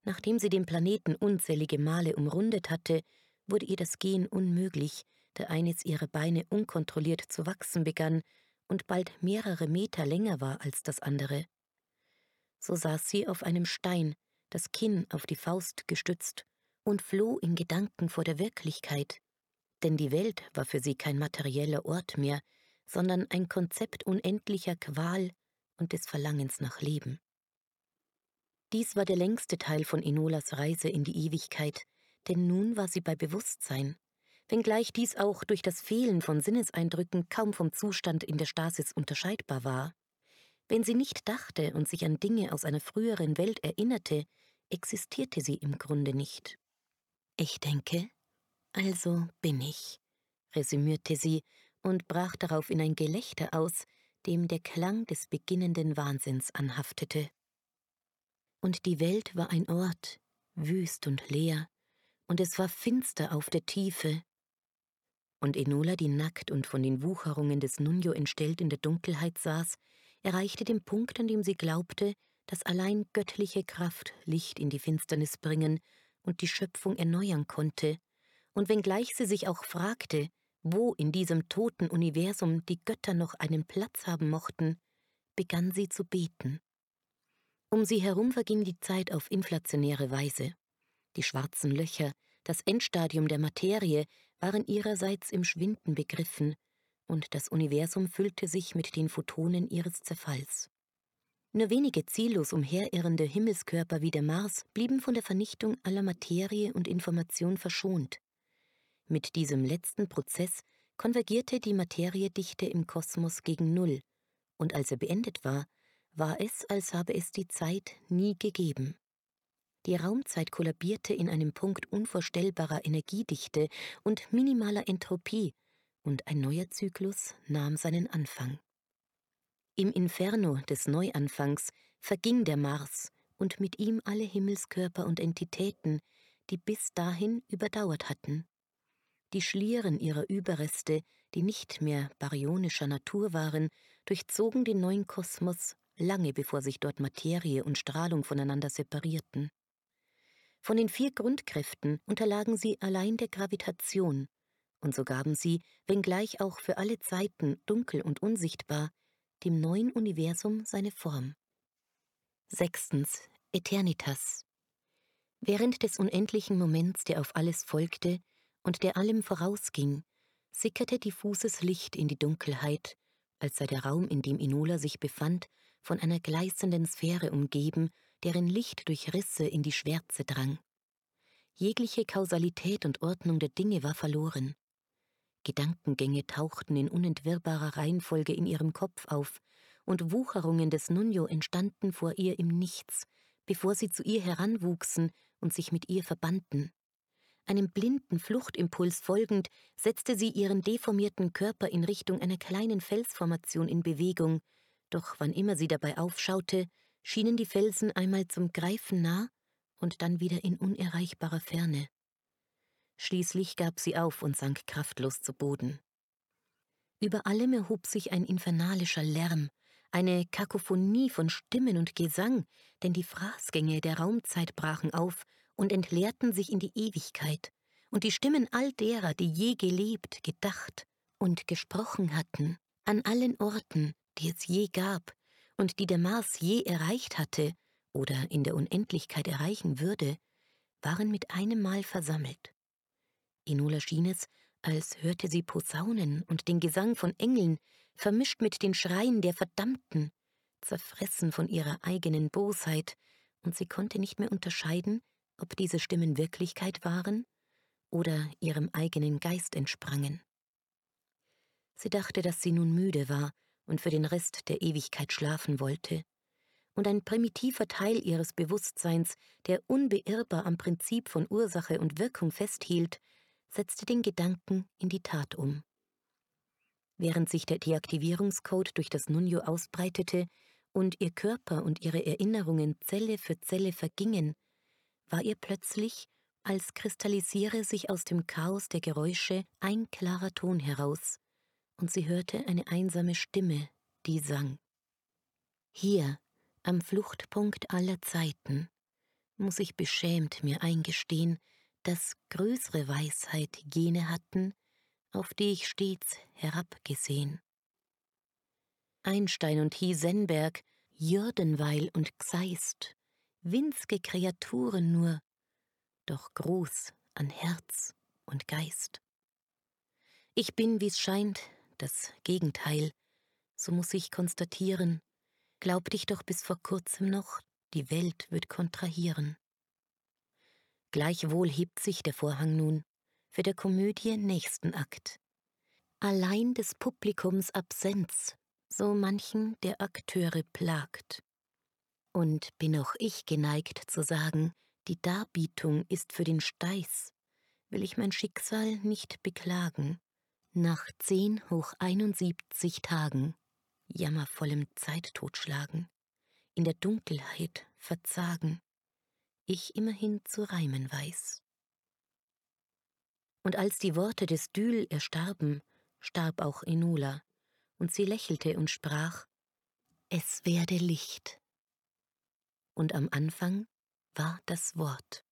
Nachdem sie den Planeten unzählige Male umrundet hatte, wurde ihr das Gehen unmöglich, da eines ihrer Beine unkontrolliert zu wachsen begann und bald mehrere Meter länger war als das andere. So saß sie auf einem Stein, das Kinn auf die Faust gestützt, und floh in Gedanken vor der Wirklichkeit, denn die Welt war für sie kein materieller Ort mehr, sondern ein Konzept unendlicher Qual und des Verlangens nach Leben. Dies war der längste Teil von Enolas Reise in die Ewigkeit, denn nun war sie bei Bewusstsein, wenngleich dies auch durch das Fehlen von Sinneseindrücken kaum vom Zustand in der Stasis unterscheidbar war. Wenn sie nicht dachte und sich an Dinge aus einer früheren Welt erinnerte, existierte sie im Grunde nicht. Ich denke, also bin ich, resümierte sie und brach darauf in ein Gelächter aus, dem der Klang des beginnenden Wahnsinns anhaftete. Und die Welt war ein Ort, wüst und leer, und es war finster auf der Tiefe. Und Enola, die nackt und von den Wucherungen des Nunjo entstellt in der Dunkelheit saß, erreichte den Punkt, an dem sie glaubte, dass allein göttliche Kraft Licht in die Finsternis bringen und die Schöpfung erneuern konnte, und wenngleich sie sich auch fragte, wo in diesem toten Universum die Götter noch einen Platz haben mochten, begann sie zu beten. Um sie herum verging die Zeit auf inflationäre Weise. Die schwarzen Löcher, das Endstadium der Materie, waren ihrerseits im Schwinden begriffen, und das Universum füllte sich mit den Photonen ihres Zerfalls. Nur wenige ziellos umherirrende Himmelskörper wie der Mars blieben von der Vernichtung aller Materie und Information verschont. Mit diesem letzten Prozess konvergierte die Materiedichte im Kosmos gegen Null, und als er beendet war, war es, als habe es die Zeit nie gegeben. Die Raumzeit kollabierte in einem Punkt unvorstellbarer Energiedichte und minimaler Entropie, und ein neuer Zyklus nahm seinen Anfang. Im Inferno des Neuanfangs verging der Mars und mit ihm alle Himmelskörper und Entitäten, die bis dahin überdauert hatten. Die Schlieren ihrer Überreste, die nicht mehr baryonischer Natur waren, durchzogen den neuen Kosmos lange bevor sich dort Materie und Strahlung voneinander separierten. Von den vier Grundkräften unterlagen sie allein der Gravitation, und so gaben sie, wenngleich auch für alle Zeiten dunkel und unsichtbar, dem neuen Universum seine Form. Sechstens Eternitas. Während des unendlichen Moments, der auf alles folgte und der allem vorausging, sickerte diffuses Licht in die Dunkelheit, als sei der Raum, in dem Inola sich befand, von einer gleißenden Sphäre umgeben, deren Licht durch Risse in die Schwärze drang. Jegliche Kausalität und Ordnung der Dinge war verloren. Gedankengänge tauchten in unentwirrbarer Reihenfolge in ihrem Kopf auf, und Wucherungen des Nunjo entstanden vor ihr im Nichts, bevor sie zu ihr heranwuchsen und sich mit ihr verbanden. Einem blinden Fluchtimpuls folgend, setzte sie ihren deformierten Körper in Richtung einer kleinen Felsformation in Bewegung, doch wann immer sie dabei aufschaute, schienen die Felsen einmal zum Greifen nah und dann wieder in unerreichbarer Ferne. Schließlich gab sie auf und sank kraftlos zu Boden. Über allem erhob sich ein infernalischer Lärm, eine Kakophonie von Stimmen und Gesang, denn die Fraßgänge der Raumzeit brachen auf und entleerten sich in die Ewigkeit, und die Stimmen all derer, die je gelebt, gedacht und gesprochen hatten, an allen Orten, die es je gab und die der Mars je erreicht hatte oder in der Unendlichkeit erreichen würde, waren mit einem Mal versammelt. Enola schien es, als hörte sie Posaunen und den Gesang von Engeln, vermischt mit den Schreien der Verdammten, zerfressen von ihrer eigenen Bosheit, und sie konnte nicht mehr unterscheiden, ob diese Stimmen Wirklichkeit waren oder ihrem eigenen Geist entsprangen. Sie dachte, dass sie nun müde war und für den Rest der Ewigkeit schlafen wollte, und ein primitiver Teil ihres Bewusstseins, der unbeirrbar am Prinzip von Ursache und Wirkung festhielt, setzte den Gedanken in die Tat um. Während sich der Deaktivierungscode durch das Nunjo ausbreitete und ihr Körper und ihre Erinnerungen Zelle für Zelle vergingen, war ihr plötzlich, als kristallisiere sich aus dem Chaos der Geräusche ein klarer Ton heraus, und sie hörte eine einsame Stimme, die sang. Hier, am Fluchtpunkt aller Zeiten, muss ich beschämt mir eingestehen, dass größere Weisheit jene hatten, auf die ich stets herabgesehen. Einstein und Hiesenberg, Jürdenweil und Gseist, winzige Kreaturen nur, doch groß an Herz und Geist. Ich bin, wie's scheint, das Gegenteil, so muss ich konstatieren, glaubte ich doch bis vor kurzem noch, die Welt wird kontrahieren. Gleichwohl hebt sich der Vorhang nun für der Komödie nächsten Akt. Allein des Publikums Absenz, so manchen der Akteure plagt. Und bin auch ich geneigt zu sagen, die Darbietung ist für den Steiß, will ich mein Schicksal nicht beklagen. Nach zehn hoch einundsiebzig Tagen, jammervollem Zeittotschlagen, in der Dunkelheit verzagen, ich immerhin zu reimen weiß. Und als die Worte des Dühl erstarben, starb auch Enola, und sie lächelte und sprach, es werde Licht. Und am Anfang war das Wort.